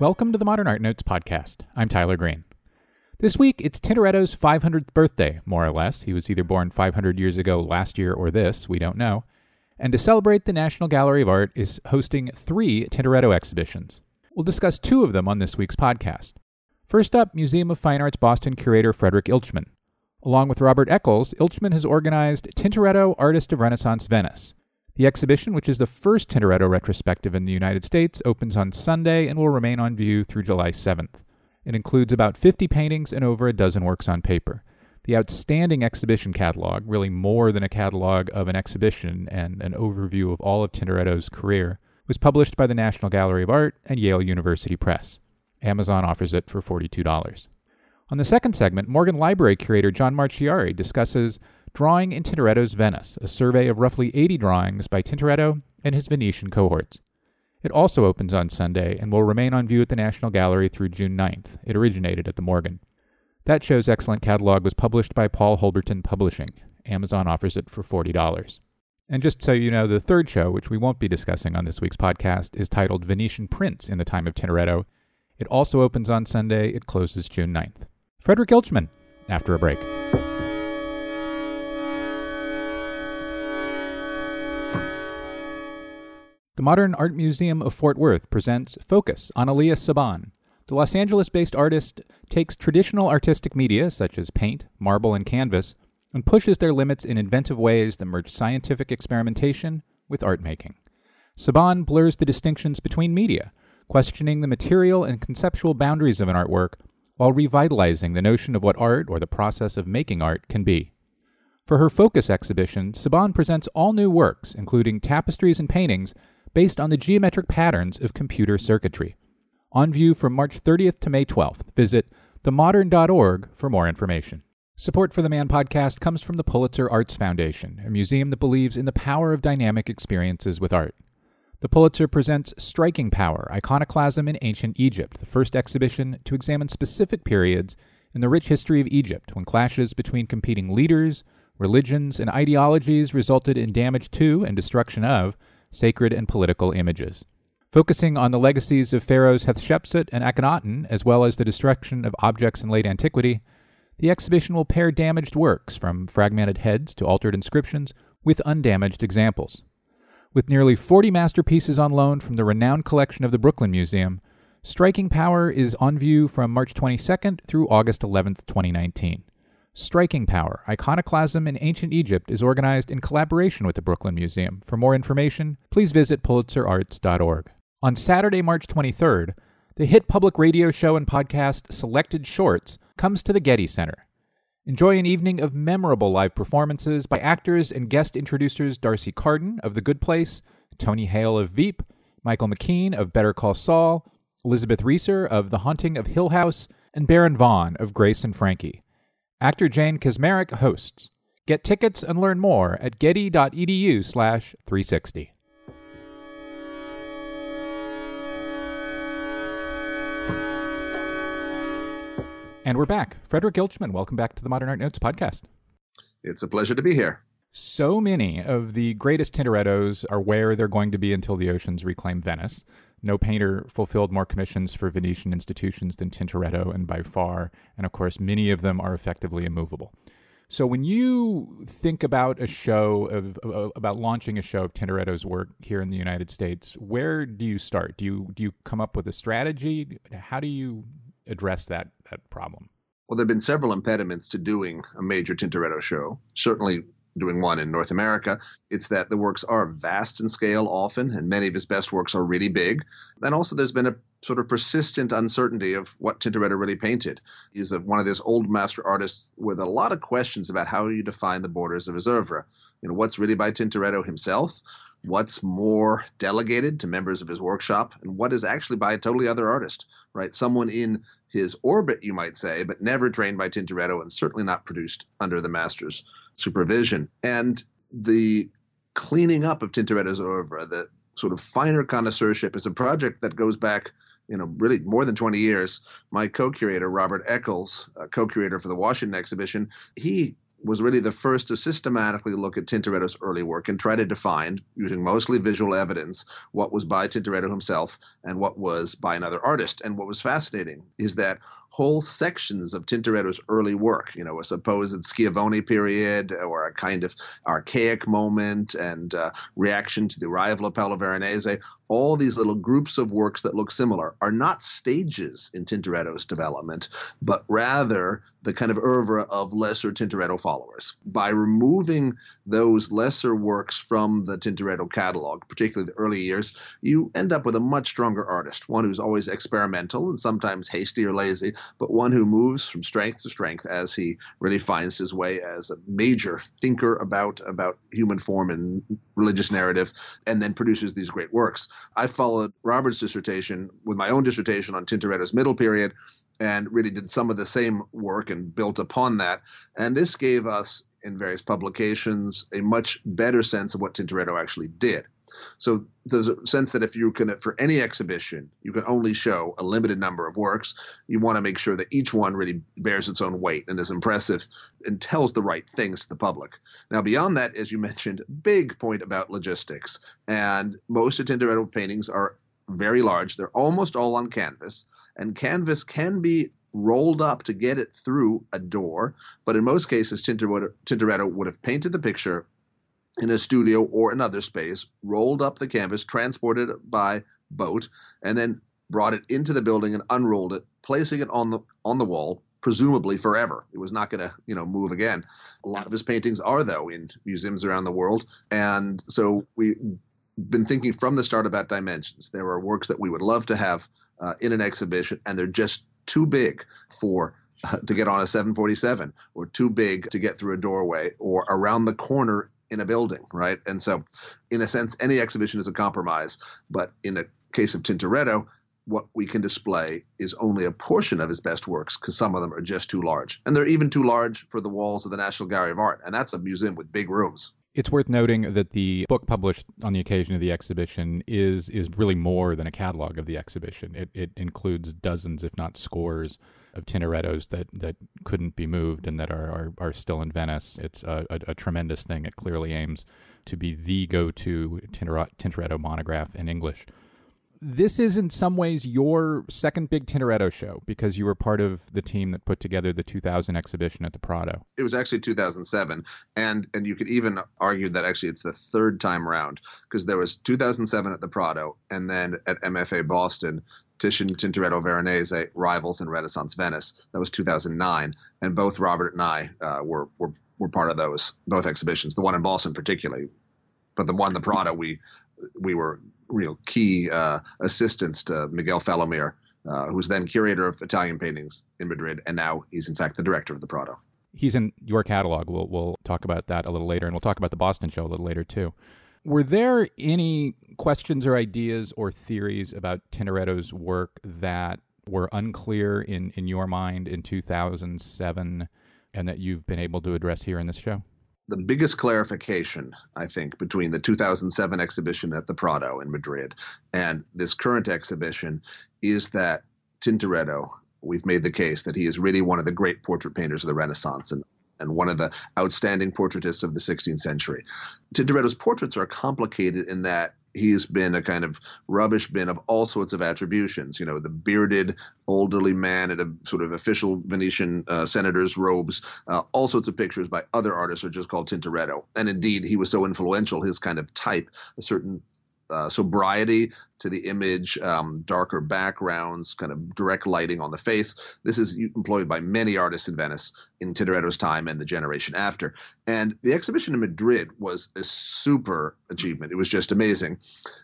Welcome to the Modern Art Notes podcast. I'm Tyler Green. This week, it's Tintoretto's 500th birthday, more or less. He was either born 500 years ago last year or this, we don't know. And to celebrate, the National Gallery of Art is hosting three Tintoretto exhibitions. We'll discuss two of them on this week's podcast. First up, Museum of Fine Arts Boston curator Frederick Ilchman. Along with Robert Eccles, Ilchman has organized Tintoretto Artist of Renaissance Venice, the exhibition, which is the first Tintoretto retrospective in the United States, opens on Sunday and will remain on view through July 7th. It includes about 50 paintings and over a dozen works on paper. The outstanding exhibition catalog, really more than a catalog of an exhibition and an overview of all of Tintoretto's career, was published by the National Gallery of Art and Yale University Press. Amazon offers it for $42. On the second segment, Morgan Library curator John Marciari discusses Drawing in Tintoretto's Venice, a survey of roughly 80 drawings by Tintoretto and his Venetian cohorts. It also opens on Sunday and will remain on view at the National Gallery through June 9th. It originated at the Morgan. That show's excellent catalog was published by Paul Holberton Publishing. Amazon offers it for $40. And just so you know, the third show, which we won't be discussing on this week's podcast, is titled Venetian Prints in the Time of Tintoretto. It also opens on Sunday. It closes June 9th. Frederick Ilchman, after a break. The Modern Art Museum of Fort Worth presents Focus on Analia Saban. The Los Angeles based artist takes traditional artistic media, such as paint, marble, and canvas, and pushes their limits in inventive ways that merge scientific experimentation with art making. Saban blurs the distinctions between media, questioning the material and conceptual boundaries of an artwork while revitalizing the notion of what art or the process of making art can be. For her Focus exhibition, Saban presents all new works, including tapestries and paintings based on the geometric patterns of computer circuitry. On view from March 30th to May 12th. Visit themodern.org for more information. Support for the Man podcast comes from the Pulitzer Arts Foundation, a museum that believes in the power of dynamic experiences with art. The Pulitzer presents Striking Power Iconoclasm in Ancient Egypt, the first exhibition to examine specific periods in the rich history of Egypt when clashes between competing leaders, religions, and ideologies resulted in damage to and destruction of sacred and political images. Focusing on the legacies of pharaohs Hatshepsut and Akhenaten, as well as the destruction of objects in late antiquity, the exhibition will pair damaged works, from fragmented heads to altered inscriptions, with undamaged examples. With nearly 40 masterpieces on loan from the renowned collection of the Brooklyn Museum, Striking Power is on view from March 22nd through August 11th, 2019. Striking Power Iconoclasm in Ancient Egypt is organized in collaboration with the Brooklyn Museum. For more information, please visit pulitzerarts.org. On Saturday, March 23rd, the hit public radio show and podcast Selected Shorts comes to the Getty Center. Enjoy an evening of memorable live performances by actors and guest introducers D'Arcy Carden of The Good Place, Tony Hale of Veep, Michael McKean of Better Call Saul, Elizabeth Reaser of The Haunting of Hill House, and Baron Vaughn of Grace and Frankie. Actor Jane Kaczmarek hosts. Get tickets and learn more at getty.edu slash 360. And we're back. Frederick Ilchman, welcome back to the Modern Art Notes podcast. It's a pleasure to be here. So many of the greatest Tintorettos are where they're going to be until the oceans reclaim Venice. No painter fulfilled more commissions for Venetian institutions than Tintoretto, and by far. And of course, many of them are effectively immovable. So when you think about a show of, about launching a show of Tintoretto's work here in the United States, where do you start? Do you do you come up with a strategy? How do you address that that problem? Well, there have been several impediments to doing a major Tintoretto show. Certainly, doing one in North America. It's that the works are vast in scale often, and many of his best works are really big. And also, there's been a sort of persistent uncertainty of what Tintoretto really painted. He's a, one of those old master artists with a lot of questions about how you define the borders of his oeuvre. You know, what's really by Tintoretto himself? What's more delegated to members of his workshop, and what is actually by a totally other artist, right? Someone in his orbit, you might say, but never trained by Tintoretto and certainly not produced under the master's supervision. And the cleaning up of Tintoretto's oeuvre, the sort of finer connoisseurship, is a project that goes back, you know, really more than 20 years. My co-curator, Robert Eccles, co-curator for the Washington exhibition, he was really the first to systematically look at Tintoretto's early work and try to define, using mostly visual evidence, what was by Tintoretto himself and what was by another artist. And what was fascinating is that whole sections of Tintoretto's early work, you know, a supposed Schiavone period or a kind of archaic moment and uh, reaction to the arrival of Paolo Veronese, all these little groups of works that look similar are not stages in Tintoretto's development, but rather the kind of oeuvre of lesser Tintoretto followers. By removing those lesser works from the Tintoretto catalog, particularly the early years, you end up with a much stronger artist, one who's always experimental and sometimes hasty or lazy, but one who moves from strength to strength as he really finds his way as a major thinker about about human form and religious narrative, and then produces these great works. I followed Robert's dissertation with my own dissertation on Tintoretto's middle period, and really did some of the same work and built upon that. And this gave us, in various publications, a much better sense of what Tintoretto actually did. So there's a sense that if you can, for any exhibition, you can only show a limited number of works. You want to make sure that each one really bears its own weight and is impressive and tells the right things to the public. Now, beyond that, as you mentioned, big point about logistics. And most Tintoretto paintings are very large. They're almost all on canvas, and canvas can be rolled up to get it through a door. But in most cases, Tintoretto would have painted the picture in a studio or another space, rolled up the canvas, transported it by boat, and then brought it into the building and unrolled it, placing it on the on the wall, presumably forever. It was not going to, you know, move again. A lot of his paintings are though in museums around the world, and so we've been thinking from the start about dimensions. There are works that we would love to have uh, in an exhibition, and they're just too big for uh, to get on a 747 or too big to get through a doorway or around the corner in a building, right? And so, in a sense, any exhibition is a compromise. But in a case of Tintoretto, what we can display is only a portion of his best works because some of them are just too large. And they're even too large for the walls of the National Gallery of Art. And that's a museum with big rooms. It's worth noting that the book published on the occasion of the exhibition is is really more than a catalog of the exhibition. It, it includes dozens, if not scores, of Tintorettos that, that couldn't be moved and that are, are, are still in Venice. It's a, a, a, tremendous thing. It clearly aims to be the go to Tintoretto monograph in English. This is in some ways your second big Tintoretto show because you were part of the team that put together the 2000 exhibition at the Prado. It was actually 2007, and and you could even argue that actually it's the third time around because there was 2007 at the Prado, and then at MFA Boston Titian Tintoretto Veronese, Rivals in Renaissance Venice. That was 2009, and both Robert and I uh, were, were were part of those both exhibitions. The one in Boston particularly, but the one the Prado we we were real key uh, assistants to Miguel Falomir, uh, who was then curator of Italian paintings in Madrid, and now he's in fact the director of the Prado. He's in your catalog. We'll we'll talk about that a little later, and we'll talk about the Boston show a little later too. Were there any questions or ideas or theories about Tintoretto's work that were unclear in, in your mind in 2007 and that you've been able to address here in this show? The biggest clarification, I think, between the 2007 exhibition at the Prado in Madrid and this current exhibition is that Tintoretto, we've made the case that he is really one of the great portrait painters of the Renaissance and and one of the outstanding portraitists of the 16th century. Tintoretto's portraits are complicated in that he's been a kind of rubbish bin of all sorts of attributions. You know, the bearded elderly man in a sort of official Venetian uh, senator's robes. Uh, all sorts of pictures by other artists are just called Tintoretto. And indeed, he was so influential, his kind of type, a certain uh, sobriety to the image, um, darker backgrounds, kind of direct lighting on the face. This is employed by many artists in Venice in Tintoretto's time and the generation after. And the exhibition in Madrid was a super achievement. It was just amazing.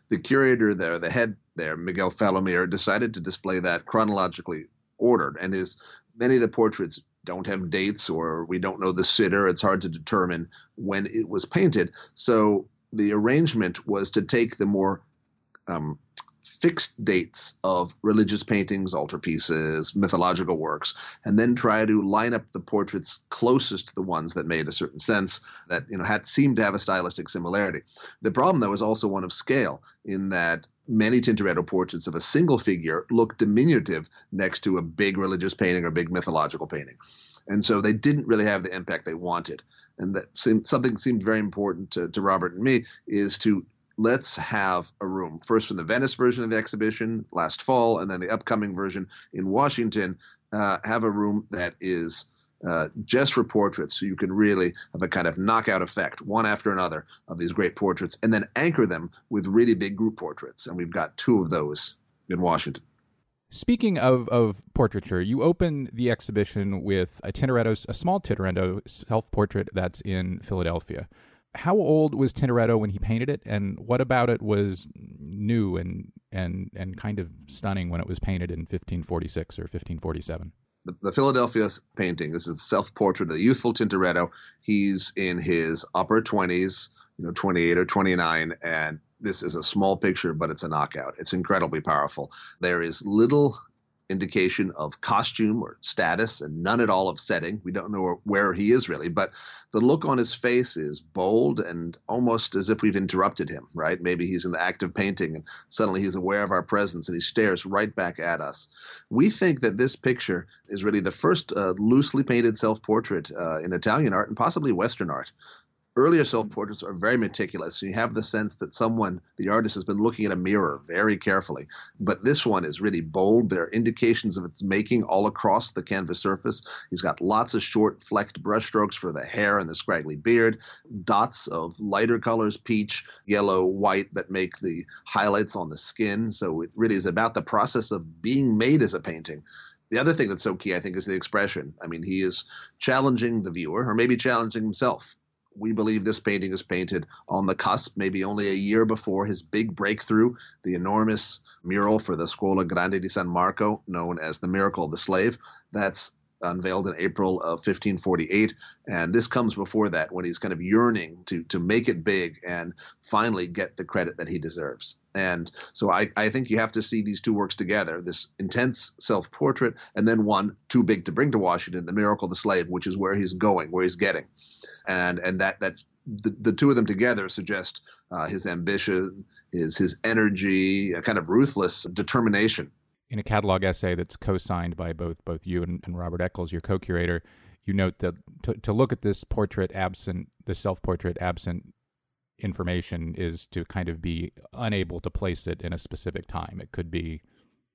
The curator there, the head there, Miguel Falomir, decided to display that chronologically ordered. And his many of the portraits don't have dates or we don't know the sitter. It's hard to determine when it was painted. So the arrangement was to take the more um, fixed dates of religious paintings, altarpieces, mythological works, and then try to line up the portraits closest to the ones that made a certain sense that you know had seemed to have a stylistic similarity. The problem though was also one of scale in that many Tintoretto portraits of a single figure look diminutive next to a big religious painting or big mythological painting. And so they didn't really have the impact they wanted. And that seemed, something seemed very important to, to Robert and me is to let's have a room first from the Venice version of the exhibition last fall, and then the upcoming version in Washington. Uh, have a room that is uh, just for portraits, so you can really have a kind of knockout effect, one after another, of these great portraits, and then anchor them with really big group portraits. And we've got two of those in Washington. Speaking of, of portraiture, you open the exhibition with a Tintoretto, a small Tintoretto self portrait that's in Philadelphia. How old was Tintoretto when he painted it, and what about it was new and and and kind of stunning when it was painted in 1546 or 1547? The, the Philadelphia painting. This is a self-portrait of the youthful Tintoretto. He's in his upper 20s, you know, 28 or 29, and this is a small picture, but it's a knockout. It's incredibly powerful. There is little indication of costume or status and none at all of setting. We don't know where he is really, but the look on his face is bold and almost as if we've interrupted him, right? Maybe he's in the act of painting and suddenly he's aware of our presence and he stares right back at us. We think that this picture is really the first uh, loosely painted self portrait uh, in Italian art and possibly Western art earlier self portraits are very meticulous. You have the sense that someone, the artist, has been looking at a mirror very carefully. But this one is really bold. There are indications of its making all across the canvas surface. He's got lots of short, flecked brushstrokes for the hair and the scraggly beard, dots of lighter colors, peach, yellow, white, that make the highlights on the skin. So it really is about the process of being made as a painting. The other thing that's so key, I think, is the expression. I mean, he is challenging the viewer, or maybe challenging himself we believe this painting is painted on the cusp, maybe only a year before his big breakthrough, the enormous mural for the Scuola Grande di San Marco, known as the Miracle of the Slave. That's unveiled in April of 1548, and this comes before that when he's kind of yearning to to make it big and finally get the credit that he deserves. And so I, I think you have to see these two works together: this intense self-portrait, and then one too big to bring to Washington, the Miracle of the Slave, which is where he's going, where he's getting and and that that the, the two of them together suggest uh, his ambition, his his energy, a kind of ruthless determination. In a catalog essay that's co-signed by both both you and, and Robert Eccles, your co-curator, you note that to, to look at this portrait absent, the self-portrait absent information is to kind of be unable to place it in a specific time. It could be,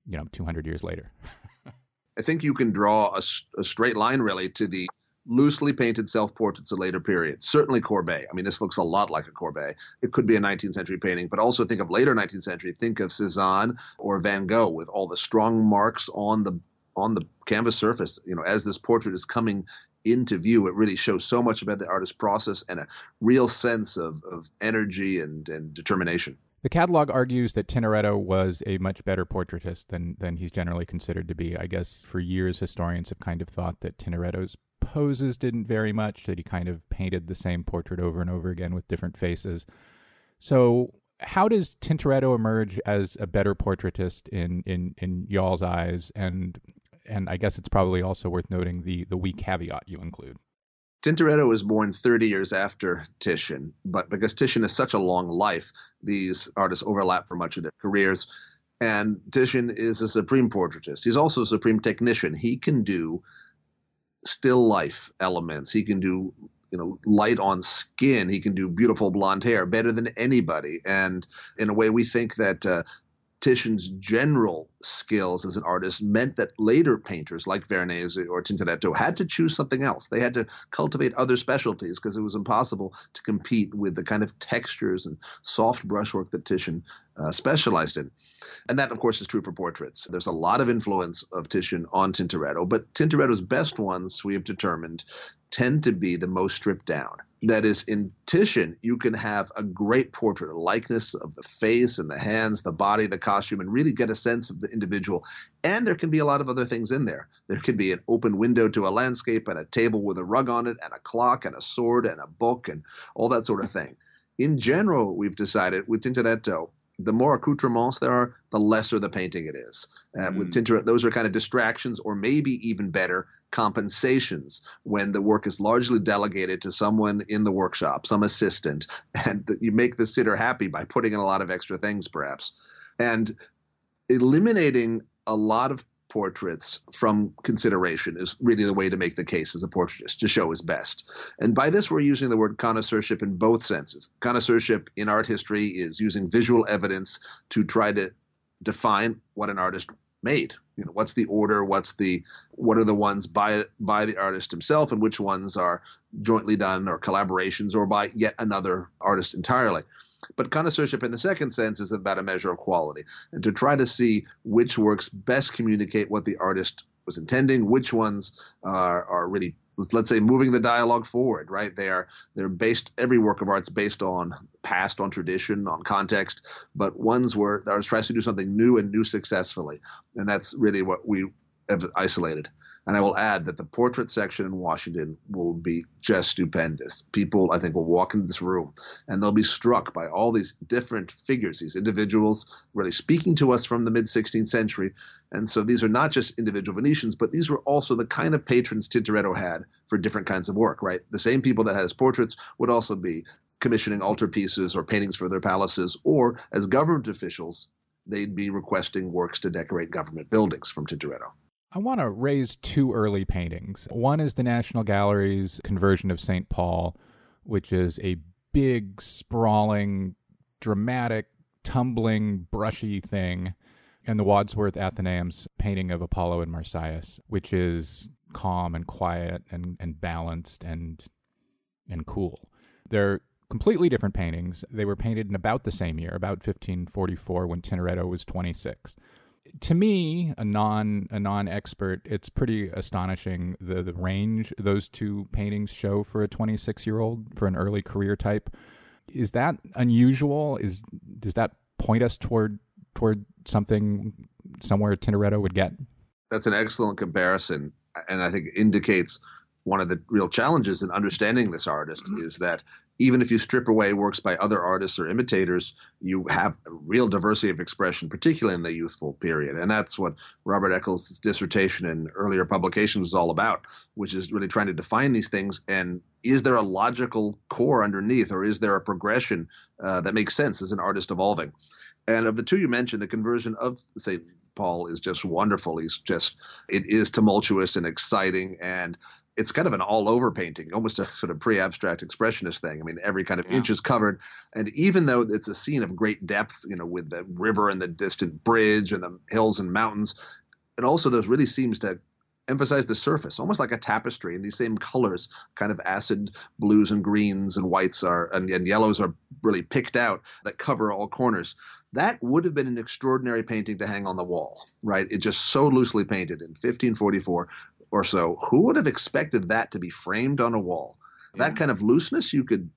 you know, 200 years later. I think you can draw a, a straight line really to the loosely painted self-portraits of later periods. Certainly Courbet. I mean, this looks a lot like a Courbet. It could be a 19th century painting, but also think of later 19th century. Think of Cezanne or Van Gogh with all the strong marks on the on the canvas surface. You know, as this portrait is coming into view, it really shows so much about the artist's process and a real sense of, of energy and, and determination. The catalog argues that Tintoretto was a much better portraitist than, than he's generally considered to be. I guess for years, historians have kind of thought that Tintoretto's poses didn't vary much, that he kind of painted the same portrait over and over again with different faces. So, how does Tintoretto emerge as a better portraitist in, in, in y'all's eyes? And and I guess it's probably also worth noting the the wee caveat you include. Tintoretto was born 30 years after Titian, but because Titian has such a long life, these artists overlap for much of their careers. And Titian is a supreme portraitist. He's also a supreme technician. He can do still life elements. He can do you know light on skin. He can do beautiful blonde hair better than anybody. And in a way, we think that uh, Titian's general skills as an artist meant that later painters like Veronese or Tintoretto had to choose something else. They had to cultivate other specialties because it was impossible to compete with the kind of textures and soft brushwork that Titian uh, specialized in. And that, of course, is true for portraits. There's a lot of influence of Titian on Tintoretto, but Tintoretto's best ones, we have determined, tend to be the most stripped down. That is, in Titian, you can have a great portrait, a likeness of the face and the hands, the body, the costume, and really get a sense of the individual. And there can be a lot of other things in there. There could be an open window to a landscape and a table with a rug on it, and a clock and a sword and a book and all that sort of thing. In general, we've decided with Tintoretto, the more accoutrements there are, the lesser the painting it is. Uh, mm. With Tintoretto, those are kind of distractions, or maybe even better, compensations when the work is largely delegated to someone in the workshop, some assistant, and you make the sitter happy by putting in a lot of extra things, perhaps. And eliminating a lot of portraits from consideration is really the way to make the case as a portraitist to show his best. And by this, we're using the word connoisseurship in both senses. Connoisseurship in art history is using visual evidence to try to define what an artist made you know what's the order what's the what are the ones by by the artist himself and which ones are jointly done or collaborations or by yet another artist entirely but connoisseurship in the second sense is about a measure of quality. And to try to see which works best communicate what the artist was intending which ones are, are really let's say moving the dialogue forward right? They are they're based every work of art's based on past on tradition on context but ones where the artist tries to do something new and new successfully. And that's really what we have isolated and I will add that the portrait section in Washington will be just stupendous. People, I think, will walk into this room and they'll be struck by all these different figures, these individuals really speaking to us from the mid 16th century. And so these are not just individual Venetians, but these were also the kind of patrons Tintoretto had for different kinds of work, right? The same people that had his portraits would also be commissioning altarpieces or paintings for their palaces, or as government officials, they'd be requesting works to decorate government buildings from Tintoretto. I want to raise two early paintings. One is the National Gallery's conversion of St. Paul, which is a big, sprawling, dramatic, tumbling, brushy thing, and the Wadsworth Atheneum's painting of Apollo and Marsyas, which is calm and quiet and, and balanced and and cool. They're completely different paintings. They were painted in about the same year, about 1544, when Tintoretto was 26 to me, a non a non expert, it's pretty astonishing the the range those two paintings show for a 26 year old for an early career type. Is that unusual? Is does that point us toward toward something somewhere Tintoretto would get? That's an excellent comparison, and I think indicates one of the real challenges in understanding this artist mm-hmm. is that even if you strip away works by other artists or imitators, you have a real diversity of expression, particularly in the youthful period. And that's what Robert Eccles' dissertation and earlier publications was all about, which is really trying to define these things and is there a logical core underneath, or is there a progression uh, that makes sense as an artist evolving? And of the two you mentioned, the conversion of, say, Paul is just wonderful. He's just, it is tumultuous and exciting. And it's kind of an all over painting, almost a sort of pre abstract expressionist thing. I mean, every kind of yeah. inch is covered. And even though it's a scene of great depth, you know, with the river and the distant bridge and the hills and mountains, it also those really seems to emphasize the surface, almost like a tapestry. And these same colors, kind of acid blues and greens and whites are and, and yellows are really picked out that cover all corners. That would have been an extraordinary painting to hang on the wall, right? It just so loosely painted in 1544 or so, who would have expected that to be framed on a wall? Yeah. That kind of looseness you could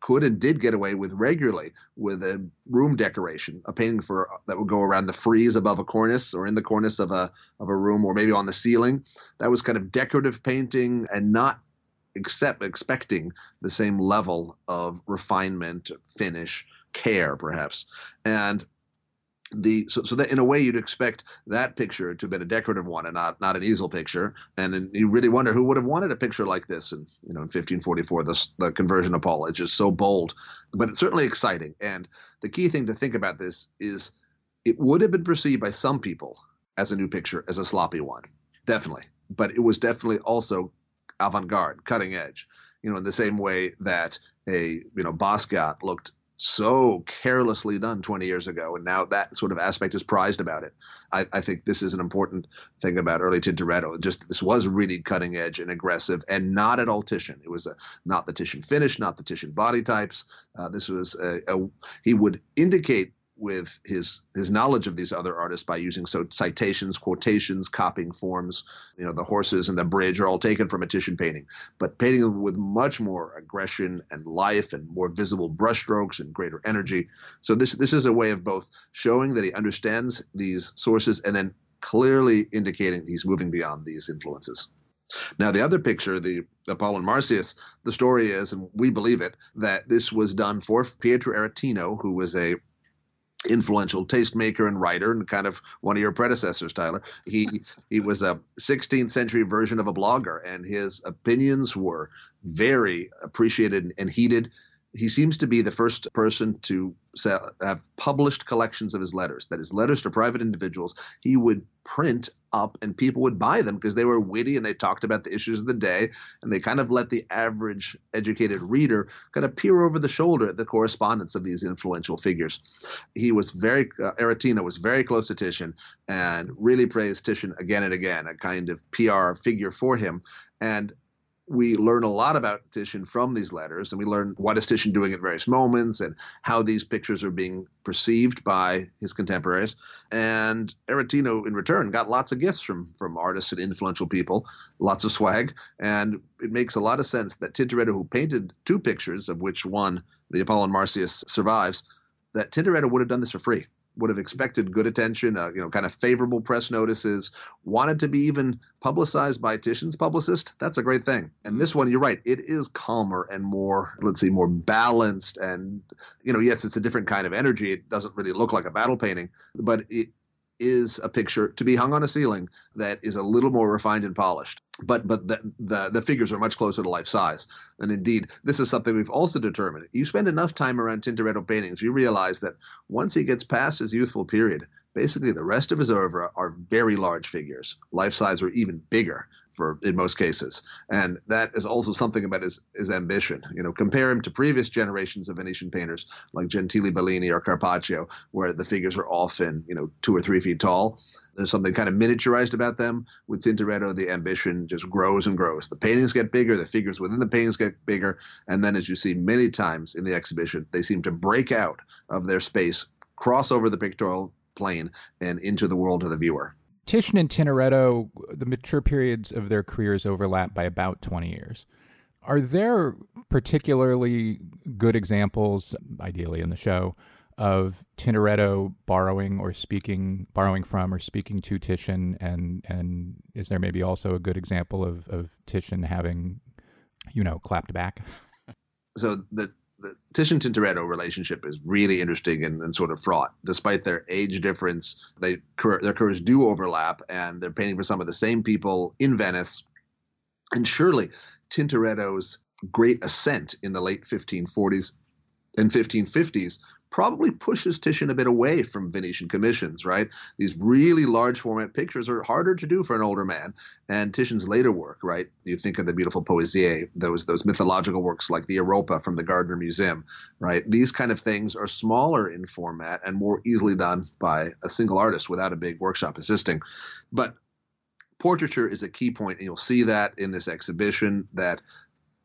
could and did get away with regularly with a room decoration, a painting for that would go around the frieze above a cornice or in the cornice of a of a room or maybe on the ceiling. That was kind of decorative painting and not except expecting the same level of refinement, finish, care, perhaps. And the so, so that in a way you'd expect that picture to have been a decorative one and not not an easel picture. And, and you really wonder who would have wanted a picture like this and you know in 1544 the, the conversion of paul. It's just so bold but it's certainly exciting. And the key thing to think about this is it would have been perceived by some people as a new picture as a sloppy one definitely. But it was definitely also avant-garde cutting edge you know in the same way that a you know basquiat looked so carelessly done 20 years ago, and now that sort of aspect is prized about it. I, I, think this is an important thing about early Tintoretto. Just this was really cutting edge and aggressive, and not at all Titian. It was a not the Titian finish, not the Titian body types. Uh, this was a, a, he would indicate with his his knowledge of these other artists by using so citations, quotations, copying forms. You know, the horses and the bridge are all taken from a Titian painting, but painting them with much more aggression and life and more visible brushstrokes and greater energy. So this this is a way of both showing that he understands these sources and then clearly indicating he's moving beyond these influences. Now, the other picture, the Apollo and Marsyas, the story is, and we believe it, that this was done for Pietro Aretino, who was a influential tastemaker and writer and kind of one of your predecessors tyler. He he was a 16th century version of a blogger and his opinions were very appreciated and heated he seems to be the first person to sell, have published collections of his letters. That is, letters to private individuals. He would print up, and people would buy them because they were witty and they talked about the issues of the day, and they kind of let the average educated reader kind of peer over the shoulder at the correspondence of these influential figures. He was very uh, Aretino was very close to Titian and really praised Titian again and again, a kind of PR figure for him. And we learn a lot about Titian from these letters, and we learn what is Titian doing at various moments and how these pictures are being perceived by his contemporaries. And Aretino, in return, got lots of gifts from from artists and influential people, lots of swag, and it makes a lot of sense that Tintoretto, who painted two pictures, of which one, the Apollo and Marsyas, survives, that Tintoretto would have done this for free would have expected good attention, uh, you know, kind of favorable press notices, wanted to be even publicized by Titian's publicist. That's a great thing. And this one, you're right, it is calmer and more, let's see, more balanced. And, you know, yes, it's a different kind of energy. It doesn't really look like a battle painting, but it is a picture to be hung on a ceiling that is a little more refined and polished. But but the, the the figures are much closer to life size. And indeed, this is something we've also determined. You spend enough time around Tintoretto paintings, you realize that once he gets past his youthful period, basically the rest of his oeuvre are very large figures, life size or even bigger for in most cases. And that is also something about his, his ambition. You know, compare him to previous generations of Venetian painters like Gentile Bellini or Carpaccio, where the figures are often, you know, two or three feet tall. There's something kind of miniaturized about them. With Tintoretto, the ambition just grows and grows. The paintings get bigger, the figures within the paintings get bigger, and then, as you see many times in the exhibition, they seem to break out of their space, cross over the pictorial plane and into the world of the viewer. Titian and Tintoretto, the mature periods of their careers overlap by about 20 years. Are there particularly good examples, ideally in the show, of Tintoretto borrowing or speaking, borrowing from or speaking to Titian, and and is there maybe also a good example of of Titian having, you know, clapped back? So the the Titian Tintoretto relationship is really interesting and, and, sort of fraught. Despite their age difference, they their careers do overlap, and they're painting for some of the same people in Venice. And surely, Tintoretto's great ascent in the late 1540s and 1550s probably pushes Titian a bit away from Venetian commissions, right? These really large format pictures are harder to do for an older man. And Titian's later work, right? You think of the beautiful Poesie, those those mythological works like the Europa from the Gardner Museum, right? These kind of things are smaller in format and more easily done by a single artist without a big workshop assisting. But portraiture is a key point, and you'll see that in this exhibition that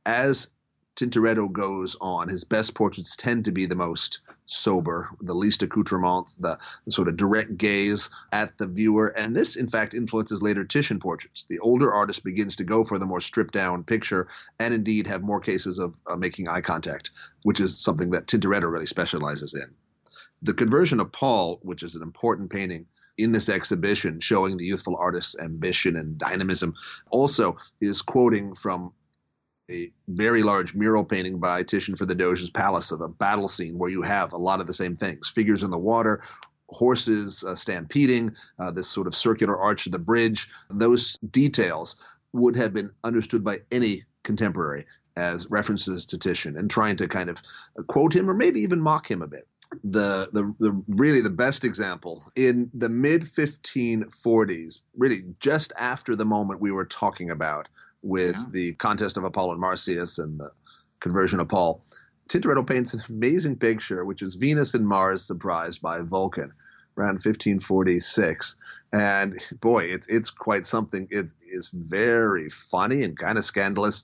as Tintoretto goes on, his best portraits tend to be the most sober, the least accoutrements, the, the, sort of direct gaze at the viewer. And this, in fact, influences later Titian portraits. The older artist begins to go for the more stripped down picture and indeed have more cases of uh, making eye contact, which is something that Tintoretto really specializes in. The conversion of Paul, which is an important painting, in this exhibition showing the youthful artist's ambition and dynamism also is quoting from a very large mural painting by Titian for the Doge's Palace of a battle scene where you have a lot of the same things figures in the water, horses uh, stampeding, uh, this sort of circular arch of the bridge. Those details would have been understood by any contemporary as references to Titian and trying to kind of quote him or maybe even mock him a bit. The, the the really the best example in the mid 1540s, really just after the moment we were talking about, with yeah. the contest of Apollo and Marsyas and the conversion of Paul. Tintoretto paints an amazing picture, which is Venus and Mars surprised by Vulcan around 1546. And boy, it's it's quite something. It is very funny and kind of scandalous.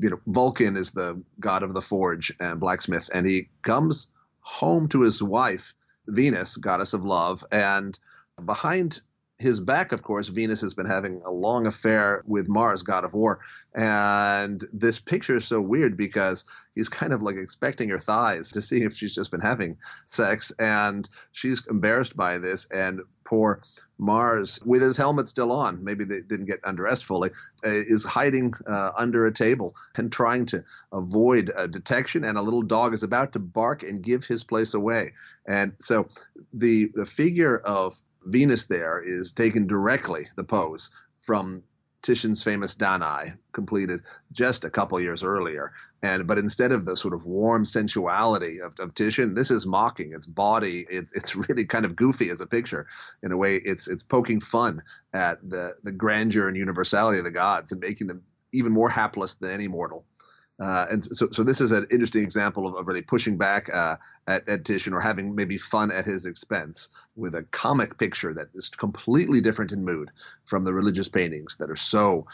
You know, Vulcan is the god of the forge and blacksmith, and he comes home to his wife, Venus, goddess of love, and behind his back, of course, Venus has been having a long affair with Mars, god of war. And this picture is so weird because he's kind of like expecting her thighs to see if she's just been having sex. And she's embarrassed by this. And poor Mars, with his helmet still on, maybe they didn't get undressed fully, uh, is hiding uh, under a table and trying to avoid uh, detection. And a little dog is about to bark and give his place away. And so the, the figure of Venus there is taken directly, the pose, from Titian's famous Danae, completed just a couple years earlier. And but instead of the sort of warm sensuality of, of Titian, this is mocking. It's body. It's it's really kind of goofy as a picture. In a way, it's it's poking fun at the the grandeur and universality of the gods and making them even more hapless than any mortal. Uh, and so, so this is an interesting example of, of really pushing back uh, at, at Titian or having maybe fun at his expense with a comic picture that is completely different in mood from the religious paintings that are so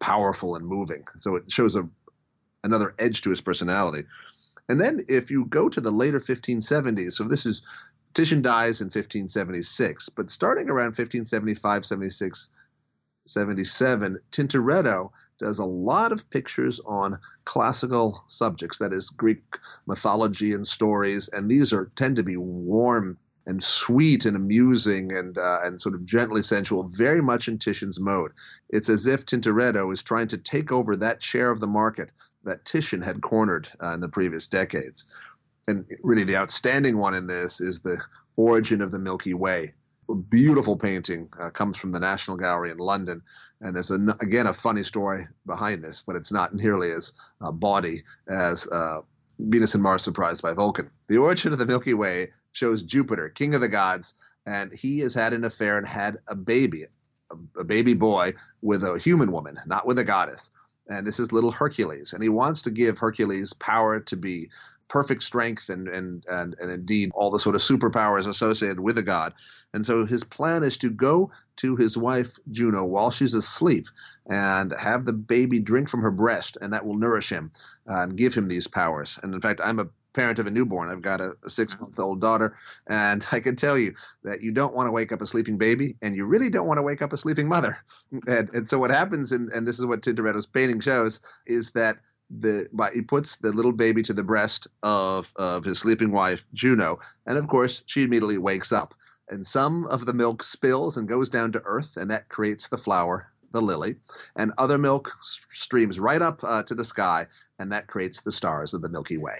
powerful and moving. So it shows a another edge to his personality. And then if you go to the later 1570s, so this is Titian dies in 1576, but starting around 1575, 76, 77, Tintoretto does a lot of pictures on classical subjects, that is Greek mythology and stories, and these are tend to be warm and sweet and amusing and uh, and sort of gently sensual, very much in Titian's mode. It's as if Tintoretto is trying to take over that share of the market that Titian had cornered uh, in the previous decades. And really, the outstanding one in this is the origin of the Milky Way. A beautiful painting uh, comes from the National Gallery in London, and there's a, again a funny story behind this, but it's not nearly as uh, bawdy as uh, Venus and Mars surprised by Vulcan. The origin of the Milky Way shows Jupiter, king of the gods, and he has had an affair and had a baby, a, a baby boy with a human woman, not with a goddess. And this is little Hercules, and he wants to give Hercules power to be perfect strength and and and and indeed all the sort of superpowers associated with a god. And so his plan is to go to his wife Juno while she's asleep and have the baby drink from her breast, and that will nourish him uh, and give him these powers. And in fact, I'm a parent of a newborn. I've got a, a six month old daughter, and I can tell you that you don't want to wake up a sleeping baby, and you really don't want to wake up a sleeping mother. And, and so what happens, and, and this is what Tintoretto's painting shows, is that the by, he puts the little baby to the breast of of his sleeping wife Juno, and of course she immediately wakes up, and some of the milk spills and goes down to earth, and that creates the flower, the lily, and other milk streams right up uh, to the sky, and that creates the stars of the Milky Way.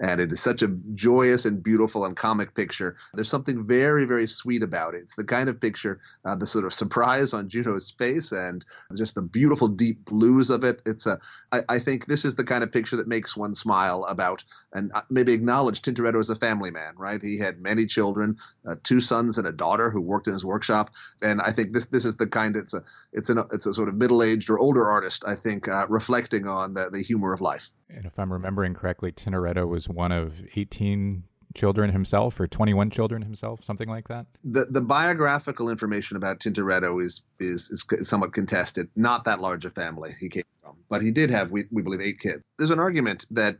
And it is such a joyous and beautiful and comic picture. There's something very, very sweet about it. It's the kind of picture, uh, the sort of surprise on Juno's face and just the beautiful deep blues of it. It's a, I, I think this is the kind of picture that makes one smile about and uh, maybe acknowledge Tintoretto as a family man, right? He had many children, uh, two sons and a daughter who worked in his workshop. And I think this this is the kind, it's a, it's, an, it's a sort of middle-aged or older artist, I think, uh, reflecting on the, the humor of life. And if I'm remembering correctly, Tintoretto was one of 18 children himself or 21 children himself something like that? The the biographical information about tintoretto is, is is somewhat contested. Not that large a family he came from but he did have we, we believe eight kids. There's an argument that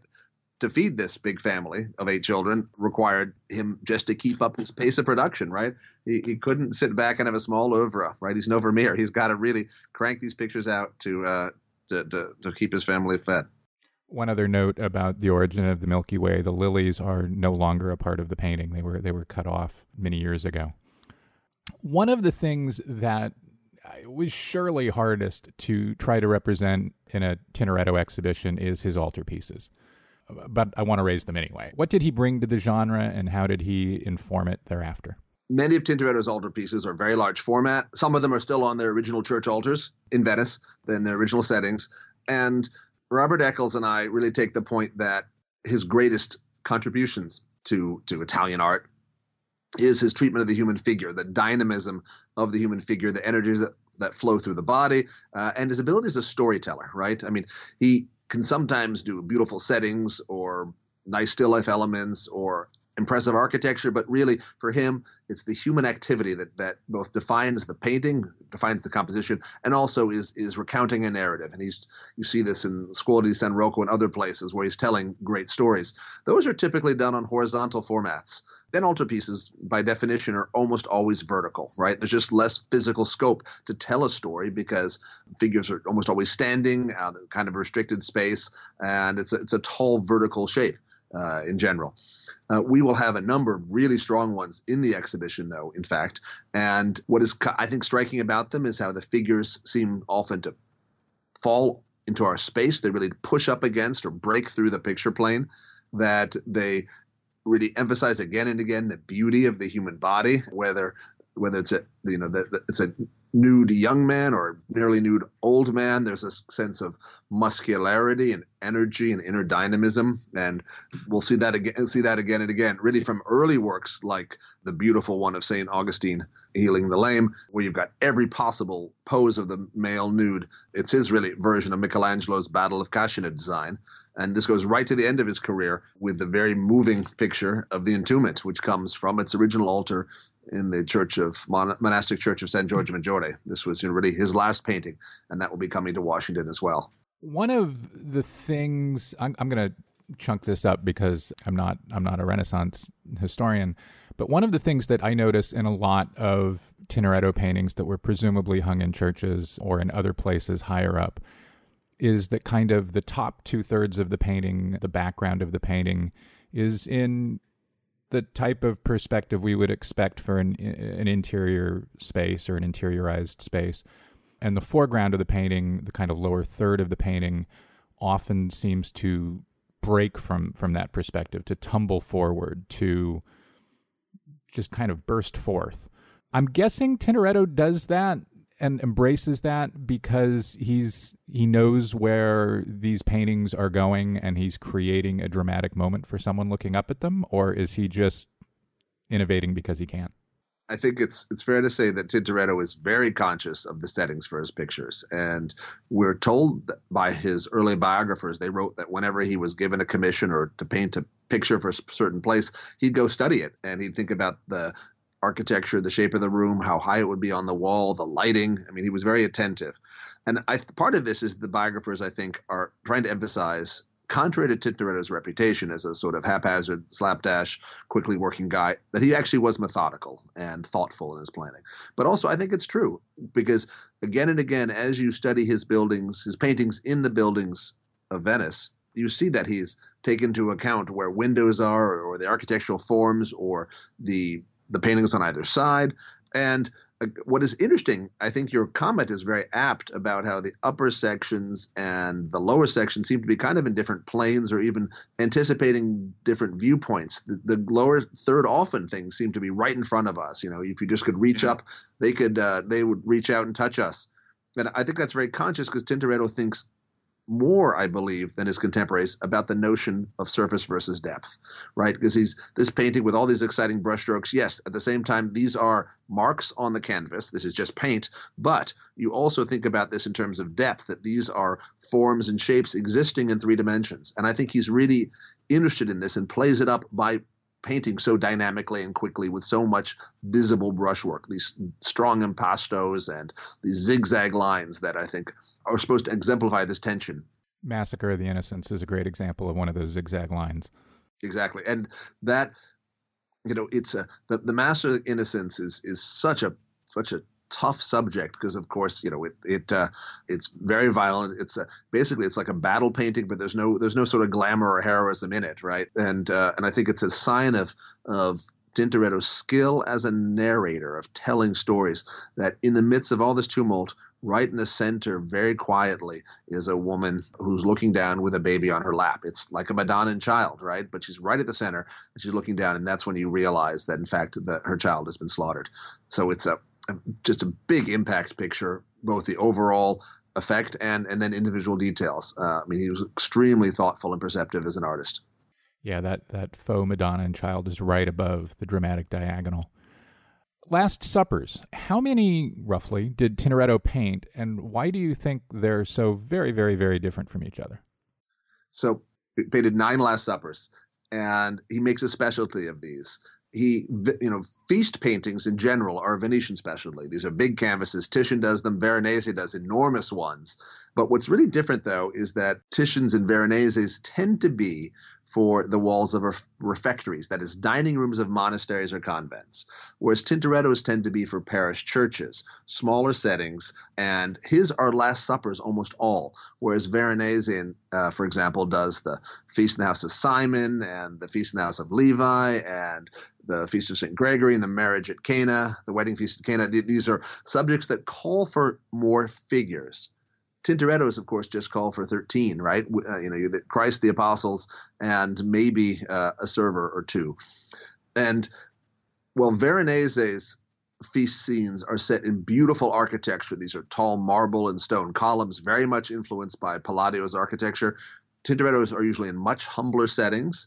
to feed this big family of eight children required him just to keep up his pace of production, right? He, he couldn't sit back and have a small oeuvre, right? He's no Vermeer. He's got to really crank these pictures out to, uh, to, to, to keep his family fed. One other note about the origin of the Milky Way: the lilies are no longer a part of the painting. They were they were cut off many years ago. One of the things that was surely hardest to try to represent in a Tintoretto exhibition is his altarpieces. But I want to raise them anyway. What did he bring to the genre, and how did he inform it thereafter? Many of Tintoretto's altarpieces are very large format. Some of them are still on their original church altars in Venice, in their original settings. And Robert Eccles and I really take the point that his greatest contributions to to Italian art is his treatment of the human figure, the dynamism of the human figure, the energies that, that flow through the body, uh, and his ability as a storyteller. Right? I mean, he can sometimes do beautiful settings or nice still life elements or impressive architecture, but really for him, it's the human activity that that both defines the painting, defines the composition, and also is is recounting a narrative. And he's you see this in Scuola di San Rocco and other places where he's telling great stories. Those are typically done on horizontal formats. Then altarpieces, by definition, are almost always vertical, right? There's just less physical scope to tell a story because figures are almost always standing, uh, kind of restricted space, and it's a, it's a tall vertical shape uh, in general. Uh, we will have a number of really strong ones in the exhibition, though, in fact. And what is, I think, striking about them is how the figures seem often to fall into our space. They really push up against or break through the picture plane, that they really emphasize again and again the beauty of the human body, whether whether it's a you know the, it's a nude young man or nearly nude old man. There's a sense of muscularity and energy and inner dynamism, and we'll see that again. See that again and again. Really, from early works like the beautiful one of Saint Augustine healing the lame, where you've got every possible pose of the male nude. It's his really version of Michelangelo's Battle of Cascina design. And this goes right to the end of his career with the very moving picture of the entombment, which comes from its original altar in the church of Mon- monastic church of San hmm. Giorgio Maggiore. This was you know, really his last painting, and that will be coming to Washington as well. One of the things I'm, I'm going to chunk this up because I'm not I'm not a Renaissance historian, but one of the things that I notice in a lot of Tintoretto paintings that were presumably hung in churches or in other places higher up is that kind of the top two thirds of the painting, the background of the painting, is in the type of perspective we would expect for an, an interior space or an interiorized space. And the foreground of the painting, the kind of lower third of the painting, often seems to break from from that perspective, to tumble forward, to just kind of burst forth. I'm guessing Tintoretto does that and embraces that because he's he knows where these paintings are going and he's creating a dramatic moment for someone looking up at them or is he just innovating because he can I think it's it's fair to say that Tintoretto is very conscious of the settings for his pictures, and we're told by his early biographers they wrote that whenever he was given a commission or to paint a picture for a certain place, he'd go study it and he'd think about the architecture, the shape of the room, how high it would be on the wall, the lighting. I mean, he was very attentive. And I, part of this is the biographers, I think, are trying to emphasize, contrary to Tintoretto's reputation as a sort of haphazard, slapdash, quickly working guy, that he actually was methodical and thoughtful in his planning. But also, I think it's true because again and again, as you study his buildings, his paintings in the buildings of Venice, you see that he's taken into account where windows are or the architectural forms or the the paintings on either side. And uh, what is interesting, I think your comment is very apt about how the upper sections and the lower sections seem to be kind of in different planes or even anticipating different viewpoints. The, the lower third often things seem to be right in front of us. You know, if you just could reach up, they could uh, they would reach out and touch us. And I think that's very conscious because Tintoretto thinks more, I believe, than his contemporaries about the notion of surface versus depth, right? Because he's this painting with all these exciting brushstrokes. Yes, at the same time, these are marks on the canvas. This is just paint, but you also think about this in terms of depth, that these are forms and shapes existing in three dimensions. And I think he's really interested in this and plays it up by painting so dynamically and quickly with so much visible brushwork, these strong impastos and these zigzag lines that I think are supposed to exemplify this tension. Massacre of the Innocents is a great example of one of those zigzag lines. Exactly. And that you know, it's a the, the Massacre of the Innocents is is such a such a tough subject because of course you know it it uh, it's very violent. It's a, basically it's like a battle painting but there's no there's no sort of glamour or heroism in it right? And uh, and I think it's a sign of of Tintoretto's skill as a narrator of telling stories that in the midst of all this tumult right in the center very quietly is a woman who's looking down with a baby on her lap. It's like a madonna and child right? But she's right at the center and she's looking down and that's when you realize that in fact that her child has been slaughtered. So it's a just a big impact picture, both the overall effect and and then individual details. Uh, I mean, he was extremely thoughtful and perceptive as an artist. Yeah, that that faux Madonna and Child is right above the dramatic diagonal. Last Suppers. How many, roughly, did Tintoretto paint, and why do you think they're so very, very, very different from each other? So, he painted nine Last Suppers, and he makes a specialty of these he you know feast paintings in general are a venetian specialty these are big canvases. Titian does them. Veronese does enormous ones. But what's really different though is that titians and veroneses tend to be for the walls of refectories that is dining rooms of monasteries or convents whereas tintorettos tend to be for parish churches smaller settings and his are last suppers almost all whereas veronese in, uh, for example does the feast in the house of simon and the feast in the house of levi and the Feast of St. Gregory and the marriage at Cana, the wedding feast at Cana. These are subjects that call for more figures. Tintoretto's, of course, just call for 13, right? Uh, you know, Christ, the apostles, and maybe uh, a server or two. And well, Veronese's feast scenes are set in beautiful architecture. These are tall marble and stone columns, very much influenced by Palladio's architecture. Tintorettos are usually in much humbler settings.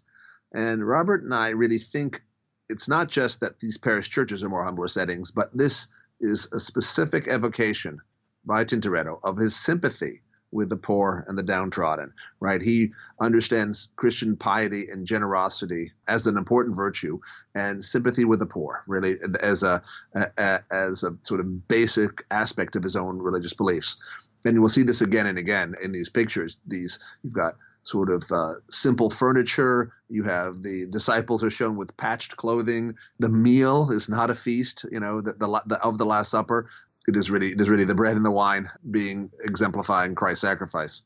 And Robert and I really think it's not just that these parish churches are more humbler settings, but this is a specific evocation by Tintoretto of his sympathy with the poor and the downtrodden, right? He understands Christian piety and generosity as an important virtue and sympathy with the poor, really, as a, a as a sort of basic aspect of his own religious beliefs. And you will see this again and again in these pictures. These you've got sort of uh, simple furniture. You have the disciples are shown with patched clothing. The meal is not a feast, you know, the, the, the, of the Last Supper it is really it is really the bread and the wine being exemplifying Christ's sacrifice.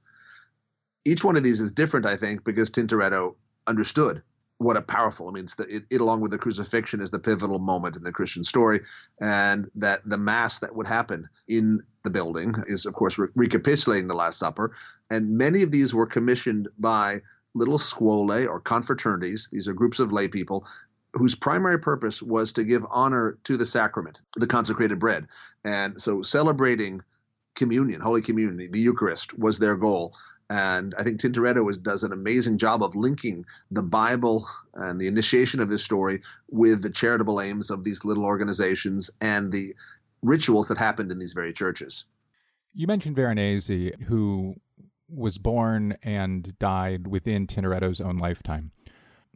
Each one of these is different, I think, because Tintoretto understood what a powerful. I mean, the, it, it, along with the crucifixion is the pivotal moment in the Christian story, and that the mass that would happen in the building is, of course, re- recapitulating the Last Supper, and many of these were commissioned by little scuole or confraternities. These are groups of lay people whose primary purpose was to give honor to the sacrament, the consecrated bread. And so celebrating communion, Holy Communion, the Eucharist was their goal. And I think Tintoretto does an amazing job of linking the Bible and the initiation of this story with the charitable aims of these little organizations and the rituals that happened in these very churches. You mentioned Veronese, who was born and died within Tintoretto's own lifetime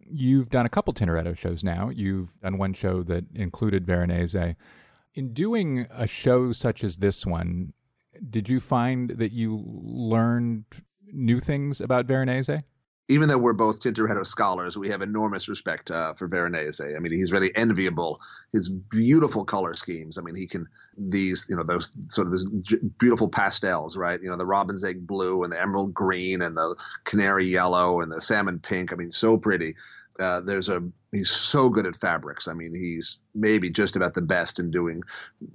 you've done a couple Tintoretto shows now. You've done one show that included Veronese. In doing a show such as this one, did you find that you learned new things about Veronese? Even though we're both Tintoretto scholars, we have enormous respect uh, for Veronese. I mean, he's really enviable. His beautiful color schemes. I mean, he can these, you know, those sort of those beautiful pastels, right? You know, the robin's egg blue and the emerald green and the canary yellow and the salmon pink. I mean, so pretty uh, there's a he's so good at fabrics. I mean, he's maybe just about the best in doing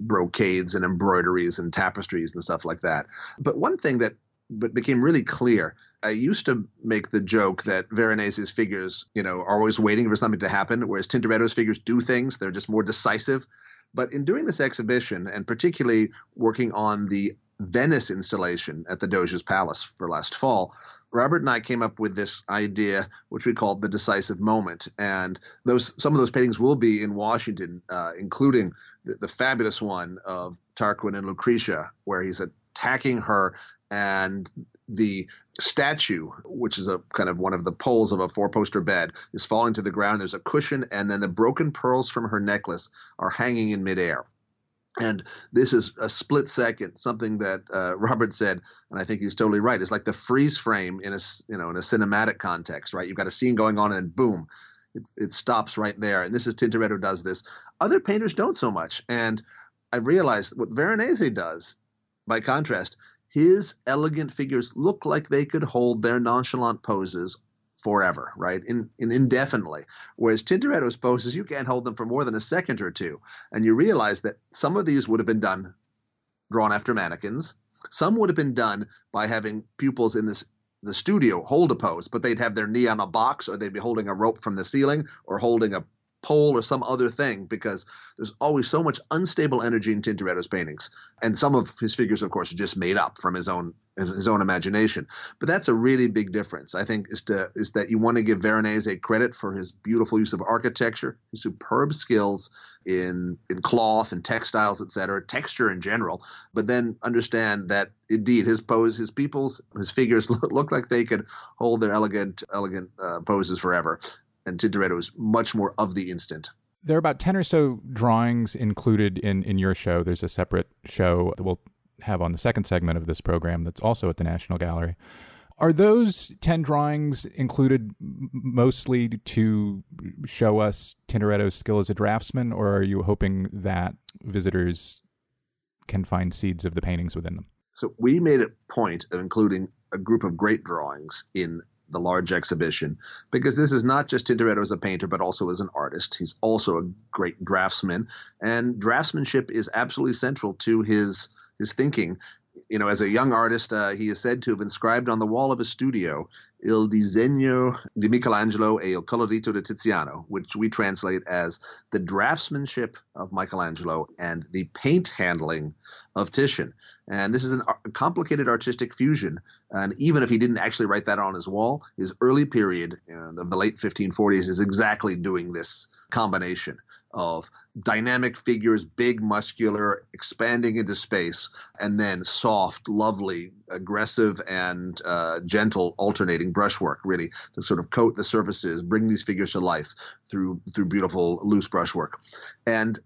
brocades and embroideries and tapestries and stuff like that. But one thing that but became really clear. I used to make the joke that Veronese's figures, you know, are always waiting for something to happen, whereas Tintoretto's figures do things. They're just more decisive. But in doing this exhibition, and particularly working on the Venice installation at the Doge's Palace for last fall, Robert and I came up with this idea, which we called the decisive moment, and those some of those paintings will be in Washington, uh, including the, the, fabulous one of Tarquin and Lucretia, where he's attacking her, and the statue, which is a kind of one of the poles of a four-poster bed, is falling to the ground. There's a cushion, and then the broken pearls from her necklace are hanging in midair. And this is a split second, something that uh, Robert said, and I think he's totally right. It's like the freeze frame in a you know in a cinematic context, right? You've got a scene going on, and boom, it, it stops right there. And this is Tintoretto does this. Other painters don't so much. And I realized what Veronese does, by contrast, his elegant figures look like they could hold their nonchalant poses forever, right? In, in indefinitely. Whereas Tintoretto's poses, you can't hold them for more than a second or two. And you realize that some of these would have been done drawn after mannequins. Some would have been done by having pupils in this the studio hold a pose, but they'd have their knee on a box or they'd be holding a rope from the ceiling or holding a pole or some other thing because there's always so much unstable energy in Tintoretto's paintings. And some of his figures, of course, are just made up from his own his own imagination. But that's a really big difference, I think, is to is that you want to give Veronese credit for his beautiful use of architecture, his superb skills in in cloth and textiles, etc., texture in general. But then understand that indeed his pose, his people's, his figures look, look like they could hold their elegant elegant uh, poses forever and Tintoretto is much more of the instant. There are about 10 or so drawings included in, in your show. There's a separate show that we'll have on the second segment of this program that's also at the National Gallery. Are those 10 drawings included mostly to show us Tintoretto's skill as a draftsman, or are you hoping that visitors can find seeds of the paintings within them? So we made a point of including a group of great drawings in the large exhibition because this is not just Tintoretto as a painter, but also as an artist. He's also a great draftsman, and draftsmanship is absolutely central to his his thinking. You know, as a young artist, uh, he is said to have inscribed on the wall of his studio Il disegno di Michelangelo e il colorito di Tiziano, which we translate as the draftsmanship of Michelangelo and the paint handling of Titian. And this is a complicated artistic fusion. And even if he didn't actually write that on his wall, his early period uh, of the late 1540s is exactly doing this combination of dynamic figures, big, muscular, expanding into space, and then soft, lovely, aggressive, and uh, gentle alternating brushwork, really, to sort of coat the surfaces, bring these figures to life through through beautiful loose brushwork. And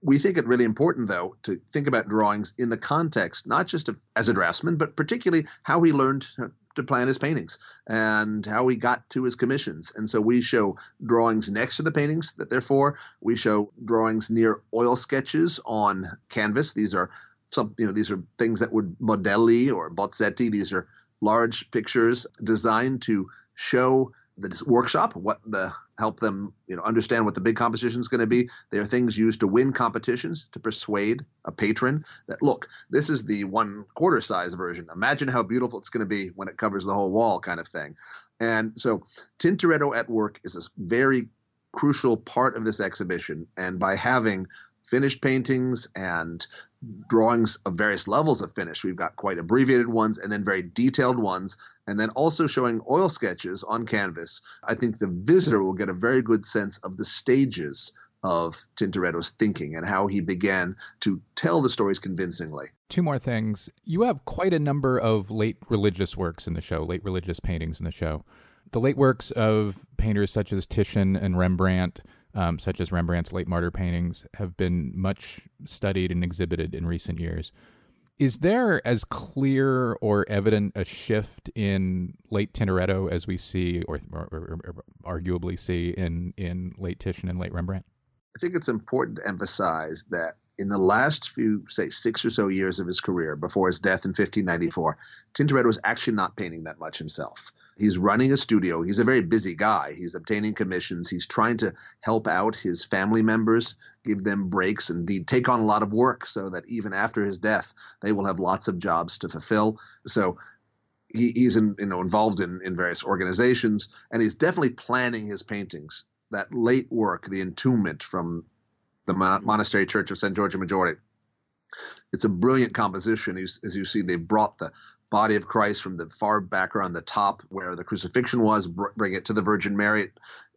we think it really important, though, to think about drawings in the context, not just of, as a draftsman, but particularly how he learned to plan his paintings and how he got to his commissions. And so we show drawings next to the paintings that they're for. We show drawings near oil sketches on canvas. These are some, you know, these are things that would Modelli or Bozzetti. These are large pictures designed to show the workshop, what the help them you know understand what the big competition is going to be. They are things used to win competitions to persuade a patron that look, this is the one quarter size version. Imagine how beautiful it's going to be when it covers the whole wall, kind of thing. And so Tintoretto at work is a very crucial part of this exhibition. And by having finished paintings and drawings of various levels of finish. We've got quite abbreviated ones and then very detailed ones, and then also showing oil sketches on canvas. I think the visitor will get a very good sense of the stages of Tintoretto's thinking and how he began to tell the stories convincingly. Two more things. You have quite a number of late religious works in the show, late religious paintings in the show. The late works of painters such as Titian and Rembrandt um, such as Rembrandt's late martyr paintings, have been much studied and exhibited in recent years. Is there as clear or evident a shift in late Tintoretto as we see, or, or, or, or arguably see in, in late Titian and late Rembrandt? I think it's important to emphasize that in the last few, say, six or so years of his career before his death in 1594, Tintoretto was actually not painting that much himself. He's running a studio. He's a very busy guy. He's obtaining commissions. He's trying to help out his family members, give them breaks, and take on a lot of work so that even after his death, they will have lots of jobs to fulfill. So he, he's in, you know involved in, in various organizations, and he's definitely planning his paintings. That late work, the entombment from the monastery church of San Giorgio Maggiore. It's a brilliant composition. As, as you see, they've brought the body of Christ from the far background, the top where the crucifixion was, bring it to the Virgin Mary.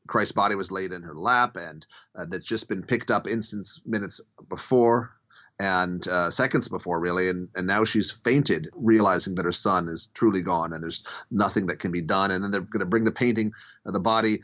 Christ's body was laid in her lap, and uh, that's just been picked up instance minutes before and uh, seconds before, really. And, and now she's fainted, realizing that her son is truly gone and there's nothing that can be done. And then they're going to bring the painting of the body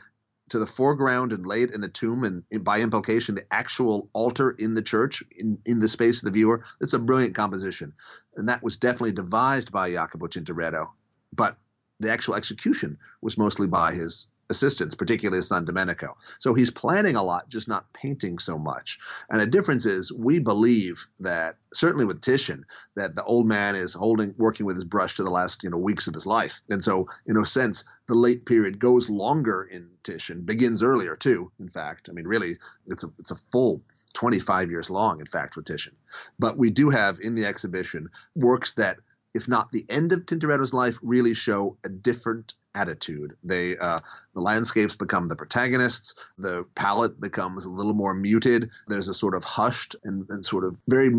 to the foreground and lay it in the tomb, and, and by implication, the actual altar in the church, in, in the space of the viewer. It's a brilliant composition. And that was definitely devised by Jacopo Tintoretto. But the actual execution was mostly by his assistants, particularly his son Domenico. So he's planning a lot, just not painting so much. And the difference is we believe that certainly with Titian, that the old man is holding working with his brush to the last, you know, weeks of his life. And so in a sense, the late period goes longer in Titian, begins earlier too, in fact. I mean, really it's a it's a full 25 years long, in fact, with Titian. But we do have in the exhibition works that if not the end of Tintoretto's life, really show a different attitude. They uh, the landscapes become the protagonists. The palette becomes a little more muted. There's a sort of hushed and, and sort of very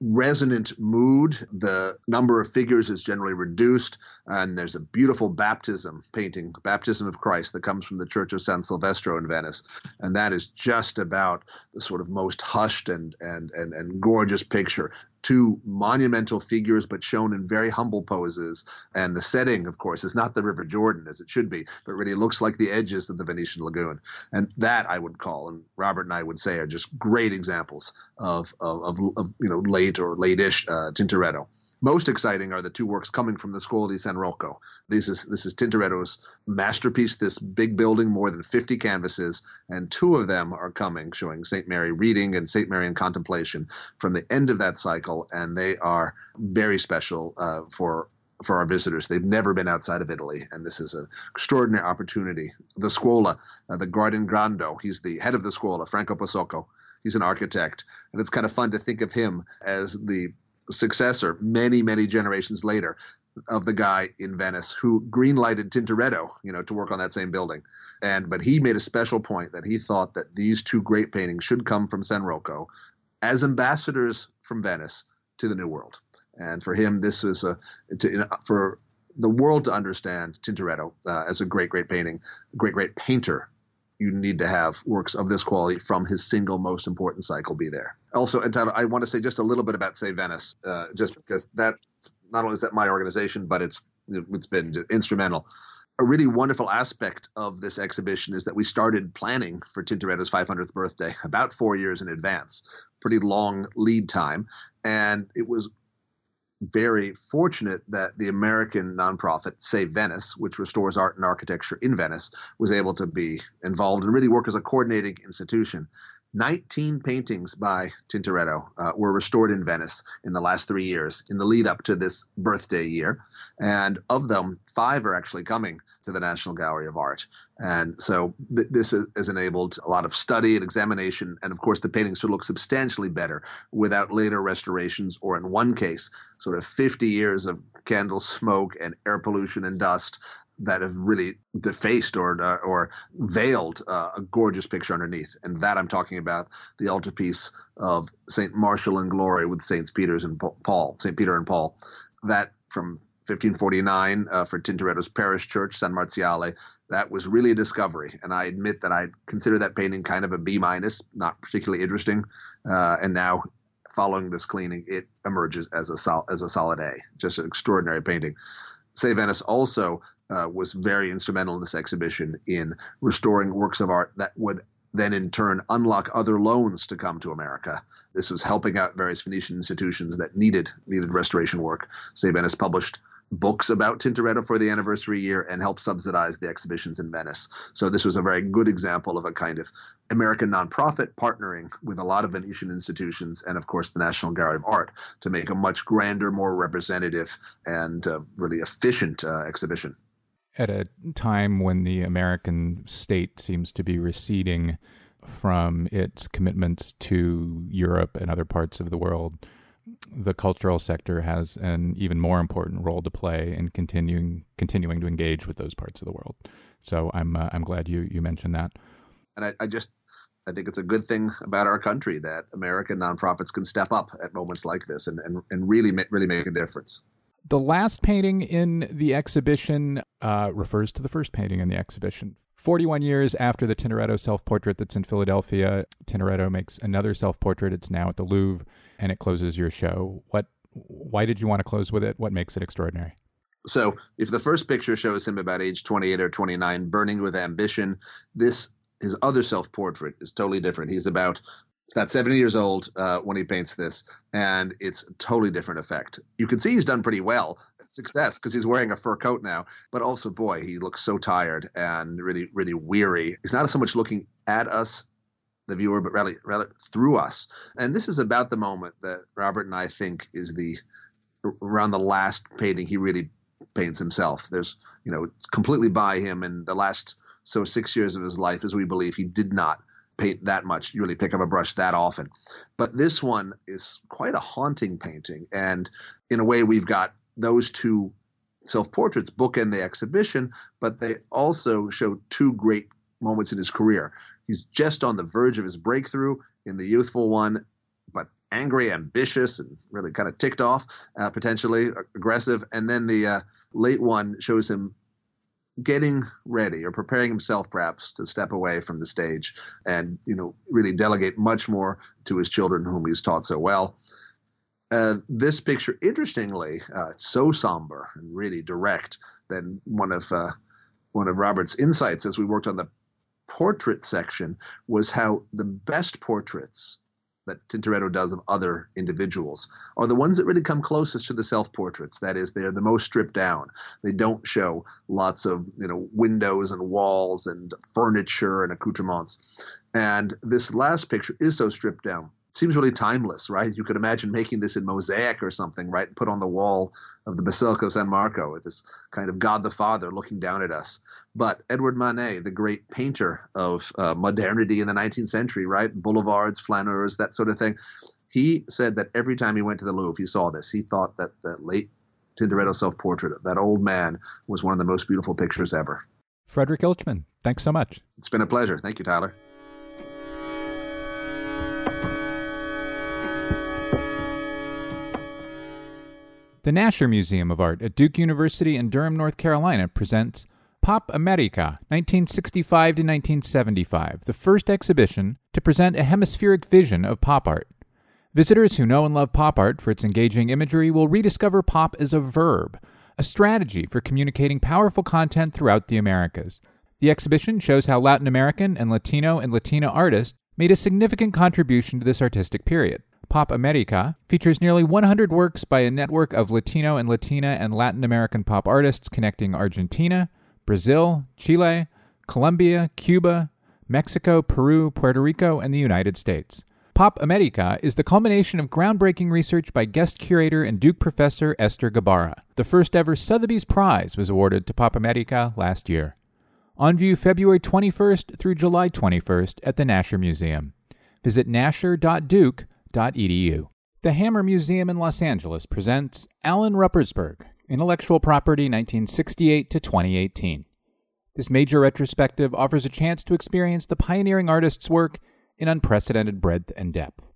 resonant mood. The number of figures is generally reduced, and there's a beautiful baptism painting, Baptism of Christ, that comes from the Church of San Silvestro in Venice, and that is just about the sort of most hushed and and and, and gorgeous picture two monumental figures, but shown in very humble poses. And the setting, of course, is not the River Jordan as it should be, but really looks like the edges of the Venetian lagoon. And that I would call, and Robert and I would say, are just great examples of of, of, of you know late or late-ish uh, Tintoretto. Most exciting are the two works coming from the Scuola di San Rocco. This is this is Tintoretto's masterpiece. This big building, more than 50 canvases, and two of them are coming, showing Saint Mary reading and Saint Mary in contemplation from the end of that cycle, and they are very special uh, for for our visitors. They've never been outside of Italy, and this is an extraordinary opportunity. The Scuola, uh, the Guardian Grande, he's the head of the Scuola, Franco Posocco. He's an architect, and it's kind of fun to think of him as the successor many, many generations later, of the guy in Venice who greenlighted Tintoretto, you know, to work on that same building. And but he made a special point that he thought that these two great paintings should come from San Rocco as ambassadors from Venice to the New World. And for him, this is a to, for the world to understand Tintoretto uh, as a great, great painting, great, great painter. You need to have works of this quality from his single most important cycle be there. Also, and Tyler, I want to say just a little bit about Save Venice, uh, just because that's not only is that my organization, but it's it's been instrumental. A really wonderful aspect of this exhibition is that we started planning for Tintoretto's 500th birthday about four years in advance, pretty long lead time, and it was very fortunate that the American nonprofit Save Venice, which restores art and architecture in Venice, was able to be involved and really work as a coordinating institution. 19 paintings by Tintoretto uh, were restored in Venice in the last three years in the lead up to this birthday year. And of them, five are actually coming to the National Gallery of Art. And so th- this has enabled a lot of study and examination. And of course, the paintings should look substantially better without later restorations, or in one case, sort of 50 years of candle smoke and air pollution and dust that have really defaced or uh, or veiled uh, a gorgeous picture underneath. And that I'm talking about the altarpiece of Saint Martial in Glory with Saints Peter's and Paul, Saint Peter and Paul, that from 1549 uh, for Tintoretto's parish church, San Marziale. That was really a discovery, and I admit that I consider that painting kind of a B minus, not particularly interesting. Uh, and now, following this cleaning, it emerges as a sol- as a solid A, just an extraordinary painting. Save Venice also uh, was very instrumental in this exhibition in restoring works of art that would then in turn unlock other loans to come to America. This was helping out various Venetian institutions that needed needed restoration work. Save Venice published books about Tintoretto for the anniversary year and help subsidize the exhibitions in Venice. So this was a very good example of a kind of American nonprofit partnering with a lot of Venetian institutions and of course the National Gallery of Art to make a much grander, more representative and uh, really efficient uh, exhibition. At a time when the American state seems to be receding from its commitments to Europe and other parts of the world, the cultural sector has an even more important role to play in continuing continuing to engage with those parts of the world. So I'm uh, I'm glad you you mentioned that. And I, I just I think it's a good thing about our country that American nonprofits can step up at moments like this and, and, and really really make a difference. The last painting in the exhibition uh, refers to the first painting in the exhibition. 41 years after the Tintoretto self portrait that's in Philadelphia, Tintoretto makes another self portrait. It's now at the Louvre and it closes your show. What? Why did you want to close with it? What makes it extraordinary? So, if the first picture shows him about age 28 or 29, burning with ambition, this his other self portrait is totally different. He's about about 70 years old uh, when he paints this, and it's a totally different effect. You can see he's done pretty well, success, because he's wearing a fur coat now. But also, boy, he looks so tired and really, really weary. He's not so much looking at us the viewer, but rather rather through us. And this is about the moment that Robert and I think is the around the last painting he really paints himself. There's you know it's completely by him, and the last so six years of his life, as we believe, he did not paint that much, really pick up a brush that often. But this one is quite a haunting painting, and in a way, we've got those two self portraits bookend the exhibition, but they also show two great moments in his career. He's just on the verge of his breakthrough in the youthful one, but angry, ambitious, and really kind of ticked off, uh, potentially aggressive. And then the uh, late one shows him getting ready or preparing himself perhaps to step away from the stage and you know really delegate much more to his children whom he's taught so well uh, this picture interestingly uh, so somber and really direct than one of uh, one of robert's insights as we worked on the portrait section was how the best portraits that Tintoretto does of other individuals are the ones that really come closest to the self portraits. That is, they're the most stripped down. They don't show lots of you know windows and walls and furniture and accoutrements. And this last picture is so stripped down seems really timeless, right? You could imagine making this in mosaic or something, right? Put on the wall of the Basilica of San Marco with this kind of God the Father looking down at us. But Edward Manet, the great painter of uh, modernity in the 19th century, right? Boulevards, flaneurs, that sort of thing. He said that every time he went to the Louvre, he saw this. He thought that the late Tintoretto self portrait of that old man was one of the most beautiful pictures ever. Frederick Ilchman, thanks so much. It's been a pleasure. Thank you, Tyler. The Nasher Museum of Art at Duke University in Durham, North Carolina presents Pop America, 1965 to 1975, the first exhibition to present a hemispheric vision of pop art. Visitors who know and love pop art for its engaging imagery will rediscover pop as a verb, a strategy for communicating powerful content throughout the Americas. The exhibition shows how Latin American and Latino and Latina artists made a significant contribution to this artistic period. Pop America features nearly 100 works by a network of Latino and Latina and Latin American pop artists connecting Argentina, Brazil, Chile, Colombia, Cuba, Mexico, Peru, Puerto Rico, and the United States. Pop America is the culmination of groundbreaking research by guest curator and Duke professor Esther Gabara. The first ever Sotheby's Prize was awarded to Pop America last year. On view February 21st through July 21st at the Nasher Museum. Visit nasher.duke.com The Hammer Museum in Los Angeles presents Allen Ruppersberg, Intellectual Property 1968 to 2018. This major retrospective offers a chance to experience the pioneering artist's work in unprecedented breadth and depth.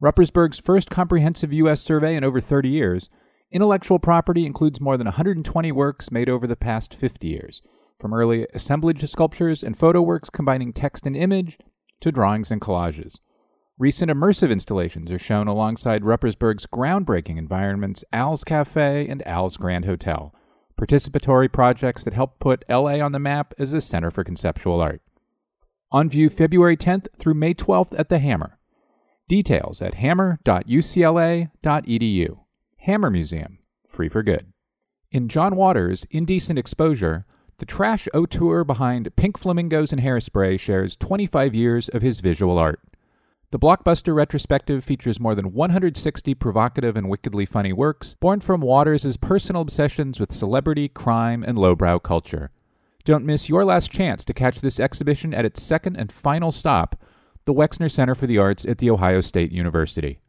Ruppersberg's first comprehensive U.S. survey in over 30 years, intellectual property includes more than 120 works made over the past 50 years, from early assemblage sculptures and photo works combining text and image to drawings and collages. Recent immersive installations are shown alongside Ruppersberg's groundbreaking environments Al's Cafe and Al's Grand Hotel, participatory projects that help put LA on the map as a center for conceptual art. On view February 10th through May 12th at the Hammer. Details at hammer.ucla.edu. Hammer Museum, free for good. In John Waters' Indecent Exposure, the trash auteur behind Pink Flamingos and Hairspray shares 25 years of his visual art. The blockbuster retrospective features more than 160 provocative and wickedly funny works born from Waters' personal obsessions with celebrity, crime, and lowbrow culture. Don't miss your last chance to catch this exhibition at its second and final stop, the Wexner Center for the Arts at The Ohio State University.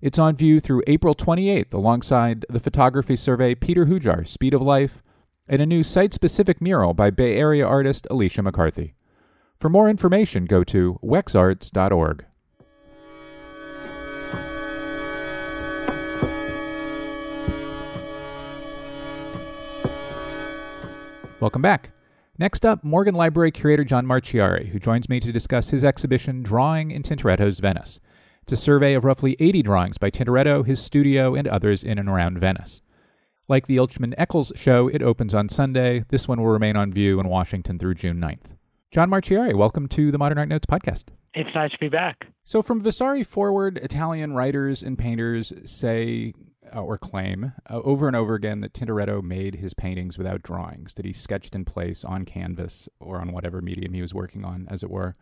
It's on view through April 28th alongside the photography survey Peter Hujar, Speed of Life, and a new site specific mural by Bay Area artist Alicia McCarthy. For more information, go to wexarts.org. Welcome back. Next up, Morgan Library curator John Marciari, who joins me to discuss his exhibition Drawing in Tintoretto's Venice. It's a survey of roughly 80 drawings by Tintoretto, his studio, and others in and around Venice. Like the Ilchman Echols show, it opens on Sunday. This one will remain on view in Washington through June 9th. John Marciari, welcome to the Modern Art Notes podcast. It's nice to be back. So, from Vasari forward, Italian writers and painters say uh, or claim uh, over and over again that Tintoretto made his paintings without drawings, that he sketched in place on canvas or on whatever medium he was working on, as it were.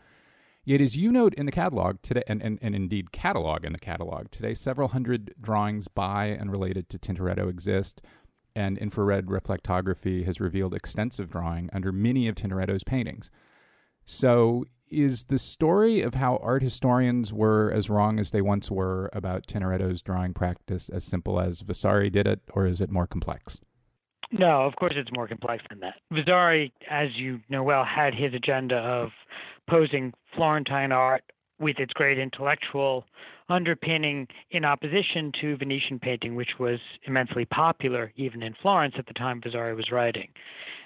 Yet, as you note in the catalog today, and, and, and indeed catalog in the catalog today, several hundred drawings by and related to Tintoretto exist, and infrared reflectography has revealed extensive drawing under many of Tintoretto's paintings. So, is the story of how art historians were as wrong as they once were about Tintoretto's drawing practice as simple as Vasari did it, or is it more complex? No, of course it's more complex than that. Vasari, as you know well, had his agenda of posing Florentine art with its great intellectual underpinning in opposition to Venetian painting, which was immensely popular even in Florence at the time Vasari was writing.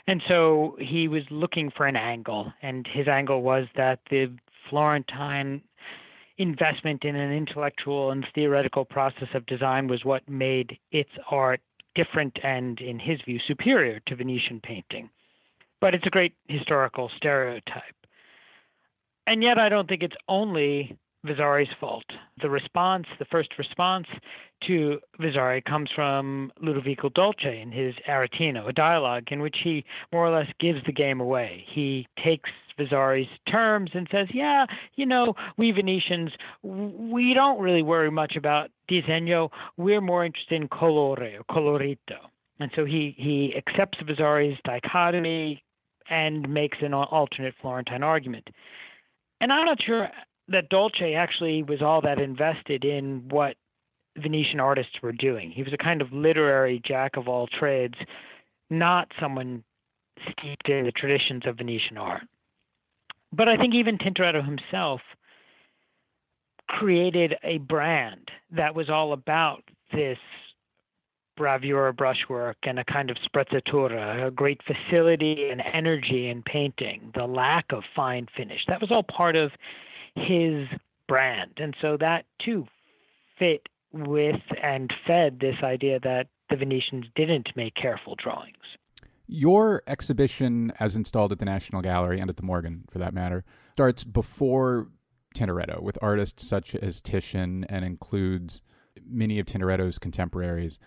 And so he was looking for an angle, and his angle was that the Florentine investment in an intellectual and theoretical process of design was what made its art different and, in his view, superior to Venetian painting. But it's a great historical stereotype. And yet, I don't think it's only Vasari's fault. The response, the first response to Vasari comes from Ludovico Dolce in his Aretino, a dialogue in which he more or less gives the game away. He takes Vasari's terms and says, "Yeah, you know, we Venetians, we don't really worry much about disegno. We're more interested in colore or colorito." And so he he accepts Vasari's dichotomy and makes an alternate Florentine argument. And I'm not sure that Dolce actually was all that invested in what Venetian artists were doing. He was a kind of literary jack of all trades, not someone steeped in the traditions of Venetian art. But I think even Tintoretto himself created a brand that was all about this bravura brushwork and a kind of sprezzatura, a great facility and energy in painting, the lack of fine finish. That was all part of his brand. And so that too fit with and fed this idea that the Venetians didn't make careful drawings. Your exhibition, as installed at the National Gallery and at the Morgan for that matter, starts before Tintoretto with artists such as Titian and includes many of Tintoretto's contemporaries.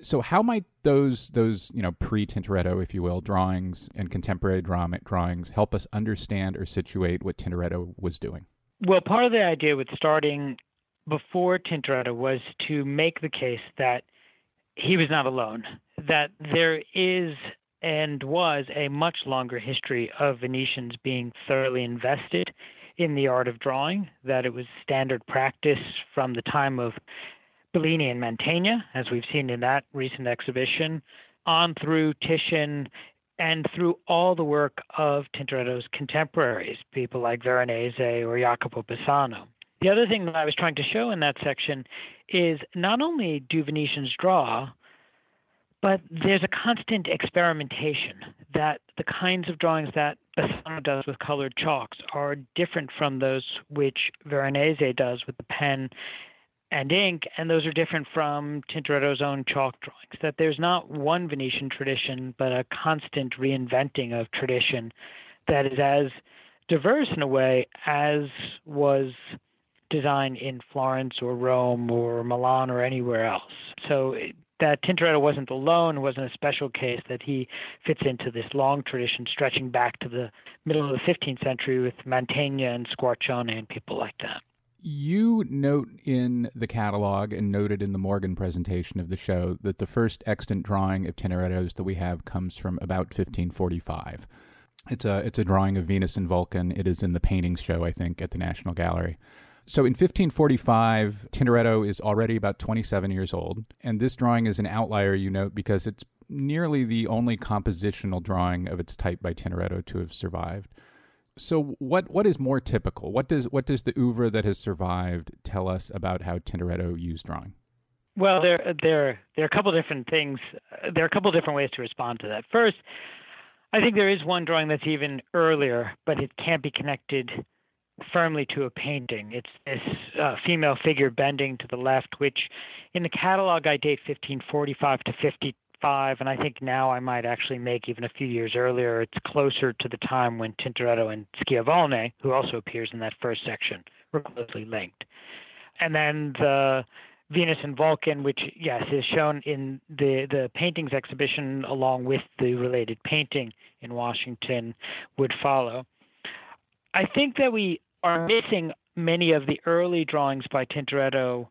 So, how might those those you know pre Tintoretto, if you will, drawings and contemporary drama drawings help us understand or situate what Tintoretto was doing? Well, part of the idea with starting before Tintoretto was to make the case that he was not alone, that there is and was a much longer history of Venetians being thoroughly invested in the art of drawing, that it was standard practice from the time of Bellini and Mantegna, as we've seen in that recent exhibition, on through Titian and through all the work of Tintoretto's contemporaries, people like Veronese or Jacopo Bassano. The other thing that I was trying to show in that section is not only do Venetians draw, but there's a constant experimentation that the kinds of drawings that Bassano does with colored chalks are different from those which Veronese does with the pen and ink, and those are different from Tintoretto's own chalk drawings. That there's not one Venetian tradition, but a constant reinventing of tradition that is as diverse in a way as was design in Florence or Rome or Milan or anywhere else. So that Tintoretto wasn't alone, wasn't a special case, that he fits into this long tradition stretching back to the middle of the 15th century with Mantegna and Squarcione and people like that. You note in the catalog and noted in the Morgan presentation of the show that the first extant drawing of Tintoretto's that we have comes from about 1545. It's a it's a drawing of Venus and Vulcan. It is in the paintings show, I think, at the National Gallery. So in 1545, Tintoretto is already about 27 years old, and this drawing is an outlier, you note, because it's nearly the only compositional drawing of its type by Tintoretto to have survived. So what what is more typical? What does what does the oeuvre that has survived tell us about how Tintoretto used drawing? Well, there there there are a couple different things. There are a couple different ways to respond to that. First, I think there is one drawing that's even earlier, but it can't be connected firmly to a painting. It's this uh, female figure bending to the left, which in the catalog I date 1545 to 55, and I think now I might actually make even a few years earlier. It's closer to the time when Tintoretto and Schiavone, who also appears in that first section, were closely linked. And then the Venus and Vulcan, which yes is shown in the the paintings exhibition along with the related painting in Washington, would follow. I think that we are missing many of the early drawings by Tintoretto,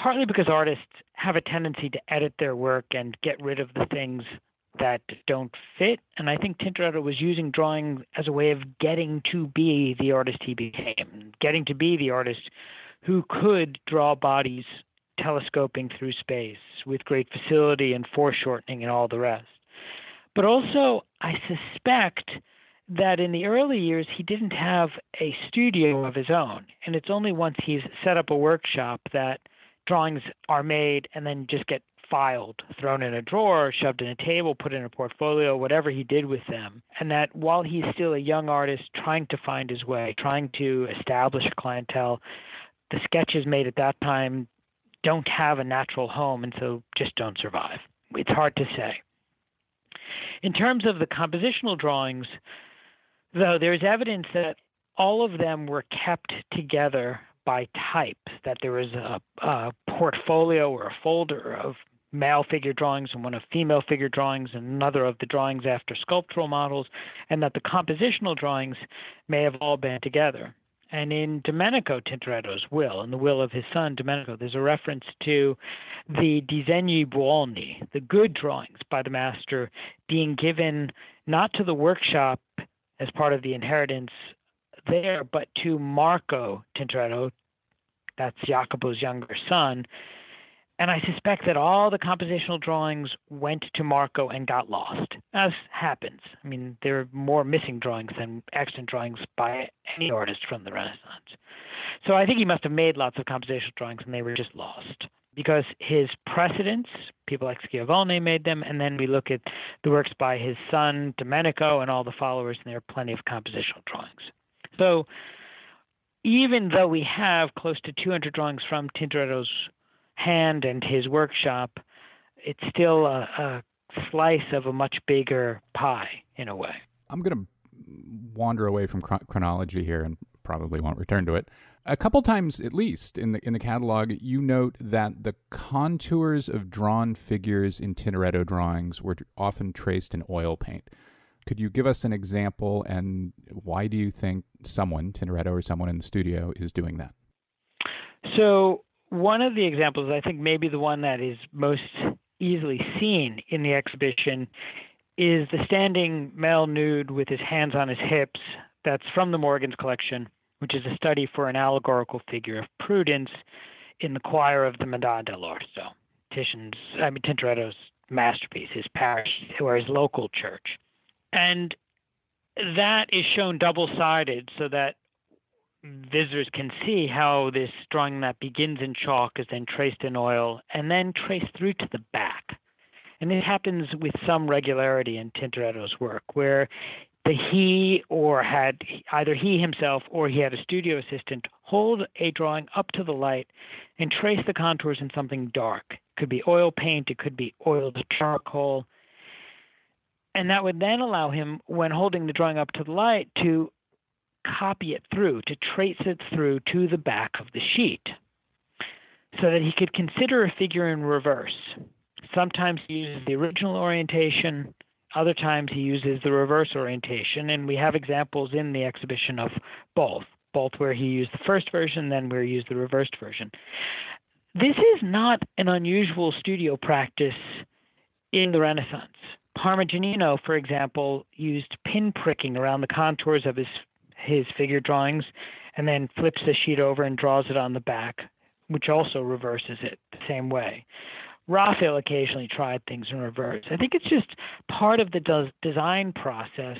partly because artists have a tendency to edit their work and get rid of the things that don't fit. And I think Tintoretto was using drawing as a way of getting to be the artist he became, getting to be the artist who could draw bodies telescoping through space with great facility and foreshortening and all the rest. But also, I suspect that in the early years he didn't have a studio of his own. And it's only once he's set up a workshop that drawings are made and then just get filed, thrown in a drawer, shoved in a table, put in a portfolio, whatever he did with them. And that while he's still a young artist trying to find his way, trying to establish a clientele, the sketches made at that time don't have a natural home and so just don't survive. It's hard to say. In terms of the compositional drawings, though there's evidence that all of them were kept together by type, that there was a, a portfolio or a folder of male figure drawings and one of female figure drawings and another of the drawings after sculptural models, and that the compositional drawings may have all been together. And in Domenico Tintoretto's will, in the will of his son Domenico, there's a reference to the disegni buoni, the good drawings by the master, being given not to the workshop as part of the inheritance there, but to Marco Tintoretto, that's Jacopo's younger son, And I suspect that all the compositional drawings went to Marco and got lost, as happens. I mean, there are more missing drawings than extant drawings by any artist from the Renaissance. So I think he must have made lots of compositional drawings and they were just lost because his precedents, people like Schiavone made them, and then we look at the works by his son Domenico and all the followers, and there are plenty of compositional drawings. So even though we have close to 200 drawings from Tintoretto's hand and his workshop, it's still a, a slice of a much bigger pie in a way. I'm going to wander away from chronology here and probably won't return to it. A couple times at least in the in the catalog, you note that the contours of drawn figures in Tintoretto drawings were often traced in oil paint. Could you give us an example and why do you think someone, Tintoretto or someone in the studio, is doing that? So one of the examples, I think maybe the one that is most easily seen in the exhibition, is the standing male nude with his hands on his hips. That's from the Morgan's collection, which is a study for an allegorical figure of prudence in the choir of the Madonna dell'Orto, Titian's, I mean Tintoretto's masterpiece, his parish or his local church. And that is shown double sided so that visitors can see how this drawing that begins in chalk is then traced in oil and then traced through to the back. And it happens with some regularity in Tintoretto's work, where the he or had either he himself or he had a studio assistant hold a drawing up to the light and trace the contours in something dark. It could be oil paint, it could be oiled charcoal. And that would then allow him, when holding the drawing up to the light, to copy it through, to trace it through to the back of the sheet so that he could consider a figure in reverse. Sometimes he uses the original orientation, other times he uses the reverse orientation, and we have examples in the exhibition of both, both where he used the first version, then where he used the reversed version. This is not an unusual studio practice in the Renaissance. Parmigianino, for example, used pin pricking around the contours of his his figure drawings and then flips the sheet over and draws it on the back, which also reverses it the same way. Raphael occasionally tried things in reverse. I think it's just part of the design process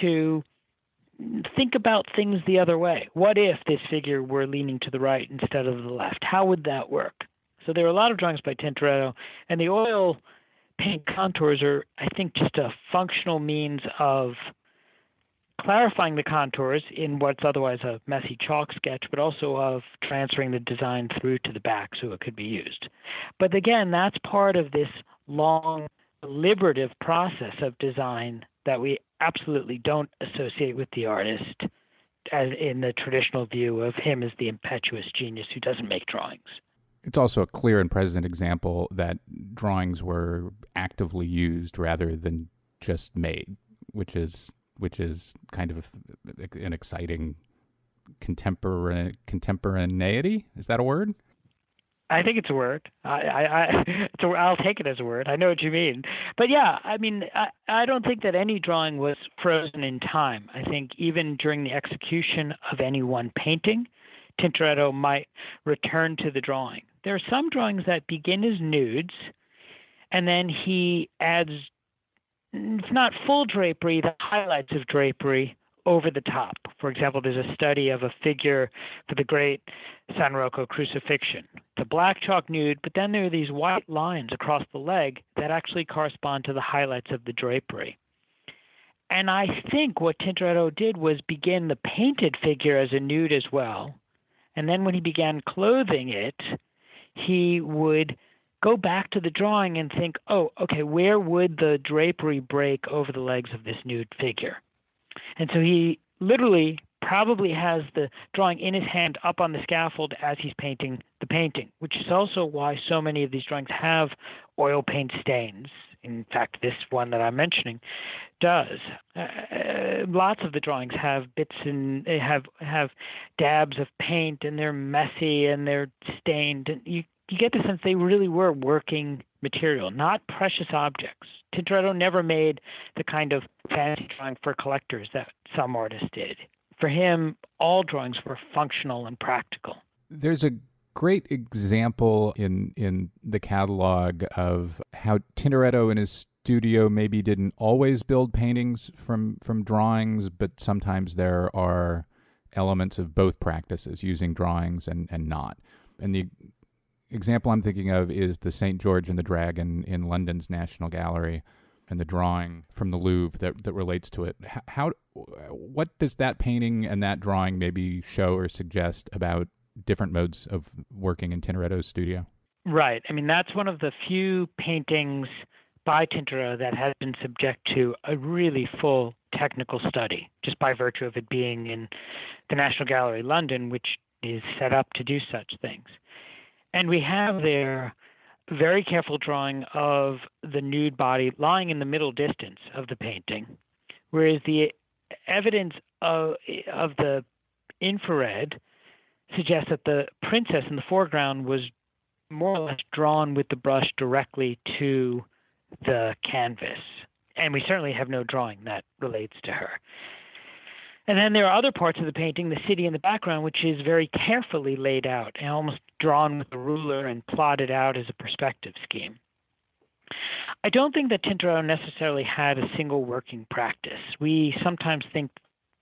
to think about things the other way. What if this figure were leaning to the right instead of the left? How would that work? So there are a lot of drawings by Tintoretto, and the oil paint contours are, I think, just a functional means of clarifying the contours in what's otherwise a messy chalk sketch, but also of transferring the design through to the back so it could be used. But again, that's part of this long, deliberative process of design that we absolutely don't associate with the artist as in the traditional view of him as the impetuous genius who doesn't make drawings. It's also a clear and present example that drawings were actively used rather than just made, which is which is kind of an exciting contemporary contemporaneity. Is that a word? I think it's a word. I, I'll take it as a word. I know what you mean. But yeah, I mean, I, I don't think that any drawing was frozen in time. I think even during the execution of any one painting, Tintoretto might return to the drawing. There are some drawings that begin as nudes, and then he adds it's not full drapery, the highlights of drapery over the top. For example, there's a study of a figure for the great San Rocco crucifixion. The black chalk nude, but then there are these white lines across the leg that actually correspond to the highlights of the drapery. And I think what Tintoretto did was begin the painted figure as a nude as well. And then when he began clothing it, he would go back to the drawing and think, oh, okay, where would the drapery break over the legs of this nude figure? And so he literally probably has the drawing in his hand up on the scaffold as he's painting the painting, which is also why so many of these drawings have oil paint stains. In fact, this one that I'm mentioning does. Uh, lots of the drawings have bits and they have have dabs of paint, and they're messy and they're stained. And you you get the sense they really were working material, not precious objects. Tintoretto never made the kind of fancy drawing for collectors that some artists did. For him, all drawings were functional and practical. There's a great example in in the catalog of how Tintoretto and his studio maybe didn't always build paintings from from drawings, but sometimes there are elements of both practices, using drawings and and not. And the example I'm thinking of is the St. George and the Dragon in London's National Gallery and the drawing from the Louvre that, that relates to it. How, what does that painting and that drawing maybe show or suggest about different modes of working in Tintoretto's studio? Right. I mean, that's one of the few paintings by Tintoretto that has been subject to a really full technical study, just by virtue of it being in the National Gallery, London, which is set up to do such things. And we have there very careful drawing of the nude body lying in the middle distance of the painting, whereas the evidence of, of the infrared suggests that the princess in the foreground was more or less drawn with the brush directly to the canvas. And we certainly have no drawing that relates to her. And then there are other parts of the painting, the city in the background, which is very carefully laid out and almost drawn with a ruler and plotted out as a perspective scheme. I don't think that Tintoretto necessarily had a single working practice. We sometimes think,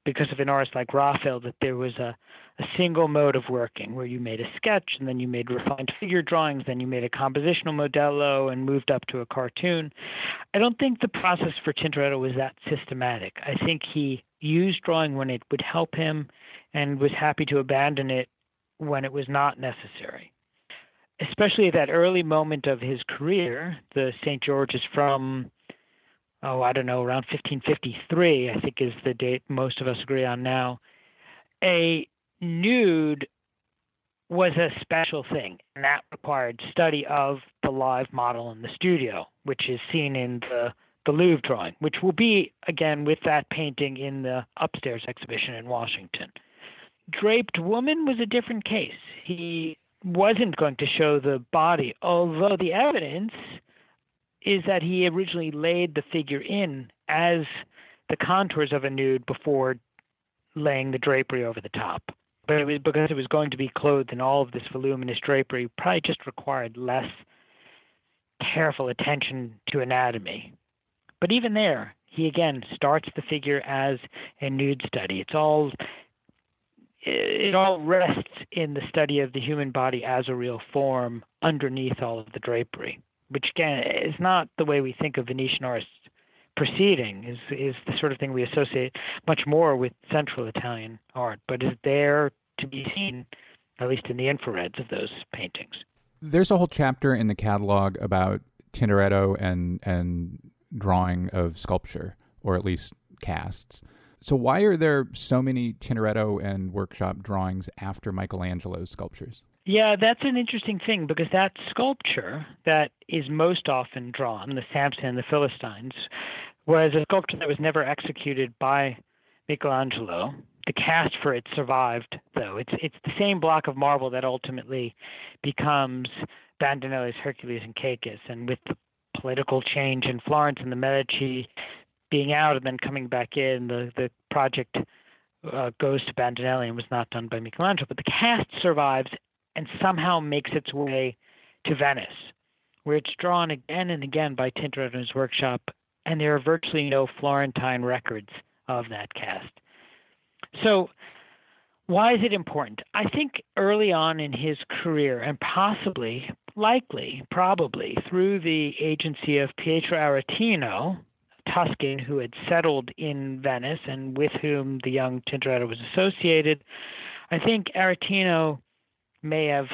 because of an artist like Raphael, that there was a, a single mode of working where you made a sketch and then you made refined figure drawings, then you made a compositional modello and moved up to a cartoon. I don't think the process for Tintoretto was that systematic. I think he used drawing when it would help him and was happy to abandon it when it was not necessary. Especially at that early moment of his career, the St. George is from, oh, I don't know, around 1553, I think is the date most of us agree on now. A nude was a special thing, and that required study of the live model in the studio, which is seen in the the Louvre drawing, which will be again with that painting in the upstairs exhibition in Washington. Draped Woman was a different case. He wasn't going to show the body, although the evidence is that he originally laid the figure in as the contours of a nude before laying the drapery over the top. But it was because it was going to be clothed in all of this voluminous drapery, probably just required less careful attention to anatomy. But even there, he again starts the figure as a nude study. It's all it all rests in the study of the human body as a real form underneath all of the drapery, which again is not the way we think of Venetian artists proceeding. is is the sort of thing we associate much more with Central Italian art, but is there to be seen, at least in the infrareds of those paintings. There's a whole chapter in the catalog about Tintoretto and and drawing of sculpture, or at least casts. So, why are there so many Tintoretto and workshop drawings after Michelangelo's sculptures? Yeah, that's an interesting thing because that sculpture that is most often drawn, the Samson and the Philistines, was a sculpture that was never executed by Michelangelo. The cast for it survived, though. It's it's the same block of marble that ultimately becomes Bandinelli's Hercules and Cacus, and with the political change in Florence and the Medici being out and then coming back in, the the project uh, goes to Bandinelli and was not done by Michelangelo. But the cast survives and somehow makes its way to Venice, where it's drawn again and again by Tintoretto in his workshop, and there are virtually no Florentine records of that cast. So why is it important? I think early on in his career, and possibly, likely, probably through the agency of Pietro Aretino, Tuscan who had settled in Venice and with whom the young Tintoretto was associated, I think Aretino may have,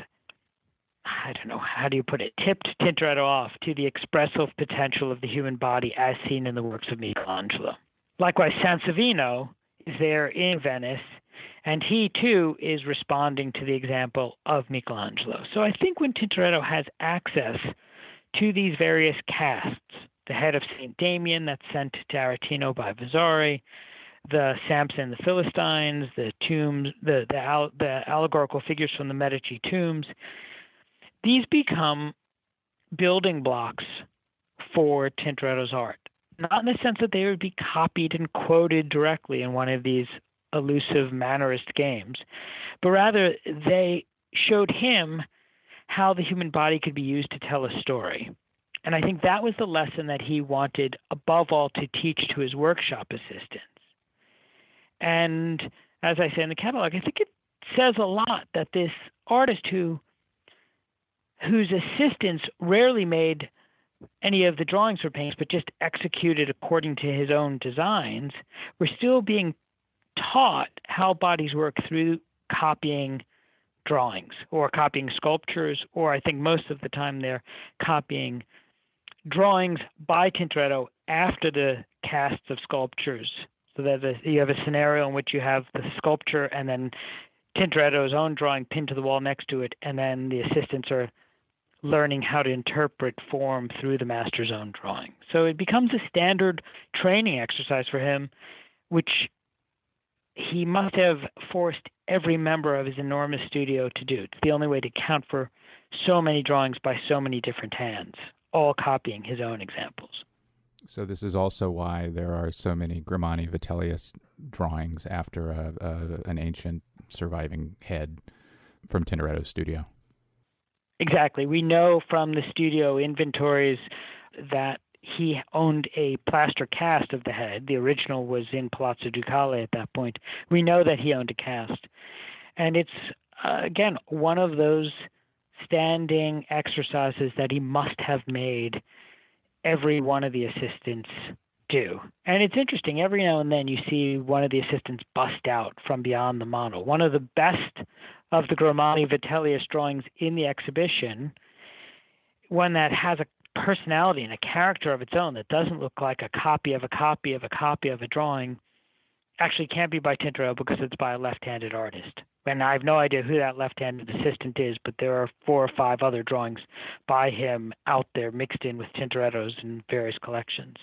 I don't know, how do you put it, tipped Tintoretto off to the expressive potential of the human body as seen in the works of Michelangelo. Likewise, Sansovino there in Venice and he too is responding to the example of Michelangelo. So I think when Tintoretto has access to these various casts, the head of St. Damian that's sent to Aretino by Vasari, the Samson, the Philistines, the tombs, the, the, the allegorical figures from the Medici tombs, these become building blocks for Tintoretto's art. Not in the sense that they would be copied and quoted directly in one of these elusive mannerist games, but rather they showed him how the human body could be used to tell a story. And I think that was the lesson that he wanted, above all, to teach to his workshop assistants. And as I say in the catalog, I think it says a lot that this artist who whose assistants rarely made any of the drawings or paintings, but just executed according to his own designs, were still being taught how bodies work through copying drawings or copying sculptures, or I think most of the time they're copying drawings by Tintoretto after the casts of sculptures. So that you have a scenario in which you have the sculpture and then Tintoretto's own drawing pinned to the wall next to it, and then the assistants are learning how to interpret form through the master's own drawing. So it becomes a standard training exercise for him, which he must have forced every member of his enormous studio to do. It's the only way to count for so many drawings by so many different hands, all copying his own examples. So this is also why there are so many Grimani Vitellius drawings after a, a, an ancient surviving head from Tintoretto's studio. Exactly. We know from the studio inventories that he owned a plaster cast of the head. The original was in Palazzo Ducale at that point. We know that he owned a cast. And it's, uh, again, one of those standing exercises that he must have made every one of the assistants do. And it's interesting, every now and then you see one of the assistants bust out from beyond the model. One of the best of the Grimani Vitellius drawings in the exhibition, one that has a personality and a character of its own that doesn't look like a copy of a copy of a copy of a drawing, actually can't be by Tintoretto because it's by a left-handed artist. And I have no idea who that left-handed assistant is, but there are four or five other drawings by him out there mixed in with Tintoretto's in various collections.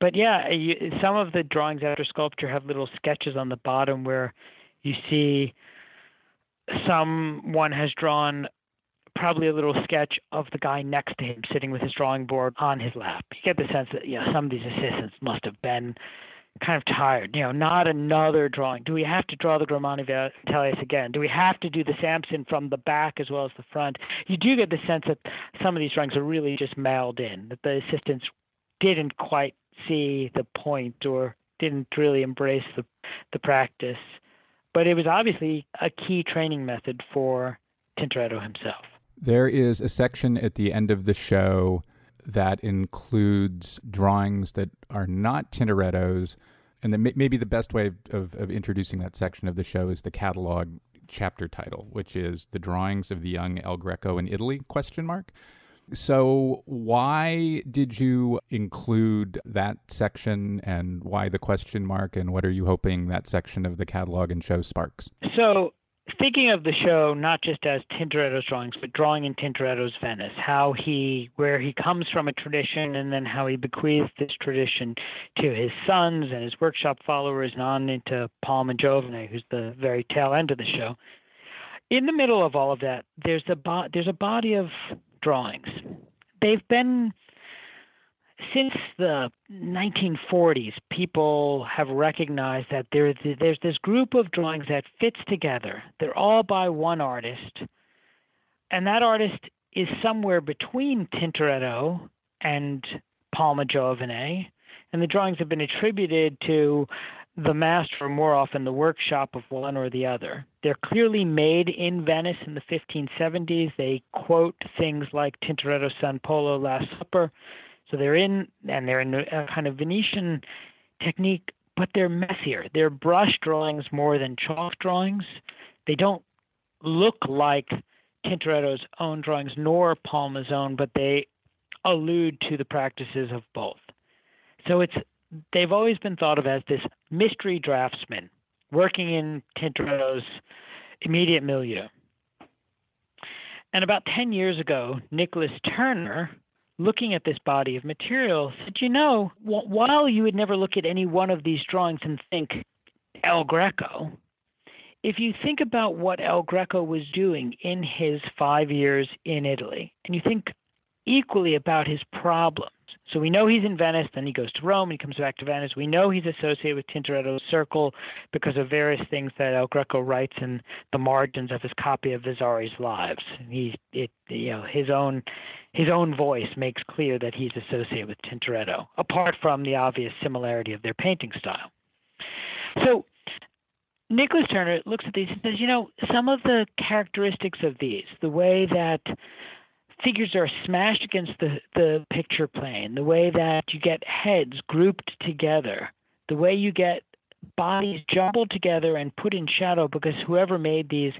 But yeah, you, some of the drawings after sculpture have little sketches on the bottom where you see someone has drawn probably a little sketch of the guy next to him sitting with his drawing board on his lap. You get the sense that you know some of these assistants must have been kind of tired. You know, not another drawing. Do we have to draw the Grimani Vitellius again? Do we have to do the Samson from the back as well as the front? You do get the sense that some of these drawings are really just mailed in, that the assistants didn't quite see the point or didn't really embrace the the practice. But it was obviously a key training method for Tintoretto himself. There is a section at the end of the show that includes drawings that are not Tintoretto's. And then maybe the best way of, of introducing that section of the show is the catalog chapter title, which is "The Drawings of the Young El Greco in Italy?" Question mark. So, why did you include that section and why the question mark? And what are you hoping that section of the catalog and show sparks? So, thinking of the show not just as Tintoretto's drawings, but drawing in Tintoretto's Venice, how he, where he comes from a tradition and then how he bequeaths this tradition to his sons and his workshop followers and on into Palma Giovane, who's the very tail end of the show. In the middle of all of that, there's a, bo- there's a body of drawings. They've been since the 1940s, people have recognized that there, there's this group of drawings that fits together. They're all by one artist, and that artist is somewhere between Tintoretto and Palma Giovane, and the drawings have been attributed to the master, more often the workshop of one or the other. They're clearly made in Venice in the 1570s. They quote things like Tintoretto's San Polo Last Supper. So they're in, and they're in a kind of Venetian technique, but they're messier. They're brush drawings more than chalk drawings. They don't look like Tintoretto's own drawings nor Palma's own, but they allude to the practices of both. So it's they've always been thought of as this mystery draftsman working in Tintoretto's immediate milieu. And about 10 years ago, Nicholas Turner, looking at this body of material, said, You know, while you would never look at any one of these drawings and think El Greco, if you think about what El Greco was doing in his five years in Italy, and you think equally about his problems, So we know he's in Venice, then he goes to Rome, and he comes back to Venice. We know he's associated with Tintoretto's circle because of various things that El Greco writes in the margins of his copy of Vasari's Lives. It, you know, his own, his own voice makes clear that he's associated with Tintoretto, apart from the obvious similarity of their painting style. So Nicholas Turner looks at these and says, you know, some of the characteristics of these, the way that figures are smashed against the, the picture plane, the way that you get heads grouped together, the way you get bodies jumbled together and put in shadow because whoever made these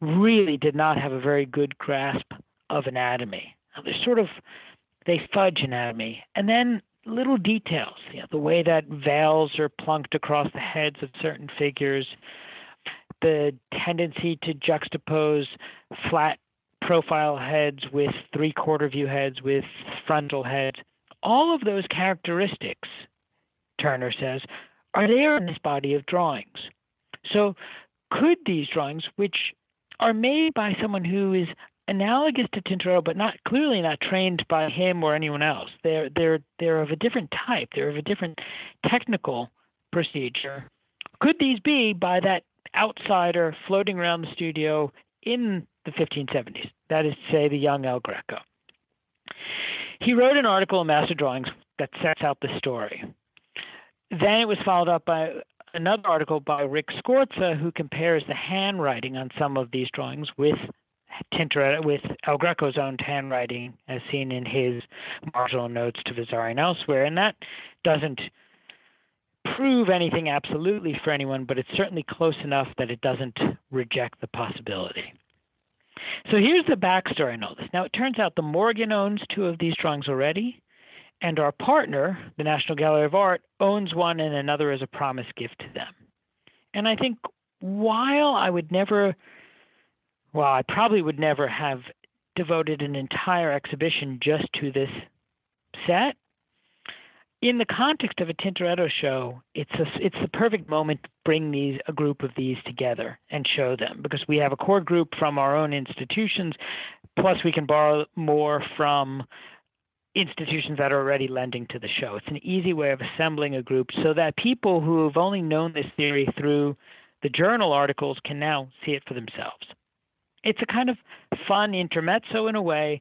really did not have a very good grasp of anatomy. They're sort of they fudge anatomy. And then little details, you know, the way that veils are plunked across the heads of certain figures, the tendency to juxtapose flat profile heads with three quarter view heads with frontal heads. All of those characteristics, Turner says, are there in this body of drawings. So, could these drawings, which are made by someone who is analogous to Tintoretto, but not clearly not trained by him or anyone else. They're they're they're of a different type. They're of a different technical procedure. Could these be by that outsider floating around the studio in the 1570s? That is to say, the young El Greco. He wrote an article in Master Drawings that sets out the story. Then it was followed up by another article by Rick Scorza, who compares the handwriting on some of these drawings with Tintoretto with El Greco's own handwriting, as seen in his marginal notes to Vasari and elsewhere, and that doesn't prove anything absolutely for anyone, but it's certainly close enough that it doesn't reject the possibility. So here's the backstory on all this. Now, it turns out the Morgan owns two of these drawings already, and our partner, the National Gallery of Art, owns one and another as a promise gift to them. And I think while I would never well, I probably would never have devoted an entire exhibition just to this set. In the context of a Tintoretto show, it's a, it's the perfect moment to bring these a group of these together and show them because we have a core group from our own institutions, plus we can borrow more from institutions that are already lending to the show. It's an easy way of assembling a group so that people who have only known this theory through the journal articles can now see it for themselves it's a kind of fun intermezzo in a way.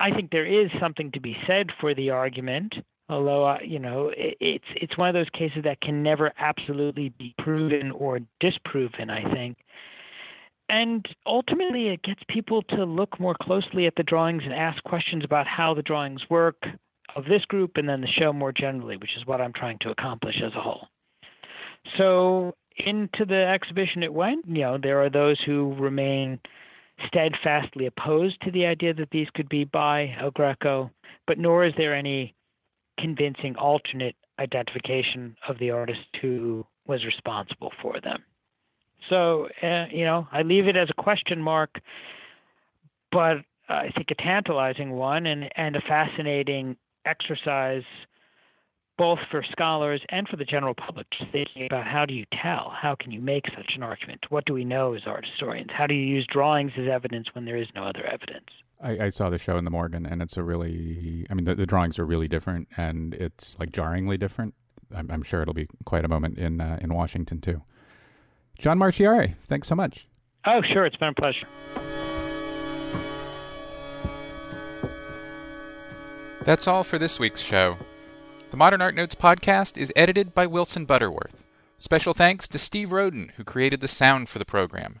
I think there is something to be said for the argument, although uh, you know it, it's it's one of those cases that can never absolutely be proven or disproven. I think, and ultimately it gets people to look more closely at the drawings and ask questions about how the drawings work of this group and then the show more generally, which is what I'm trying to accomplish as a whole. So into the exhibition it went. You know, there are those who remain steadfastly opposed to the idea that these could be by El Greco, but nor is there any convincing alternate identification of the artist who was responsible for them. So, uh, you know, I leave it as a question mark, but I think a tantalizing one and, and a fascinating exercise both for scholars and for the general public, just thinking about how do you tell? How can you make such an argument? What do we know as art historians? How do you use drawings as evidence when there is no other evidence? I, I saw the show in the Morgan, and it's a really, I mean, the, the drawings are really different, and it's like jarringly different. I'm, I'm sure it'll be quite a moment in uh, in Washington too. John Marciari, thanks so much. Oh, sure, it's been a pleasure. That's all for this week's show. The Modern Art Notes podcast is edited by Wilson Butterworth. Special thanks to Steve Roden, who created the sound for the program.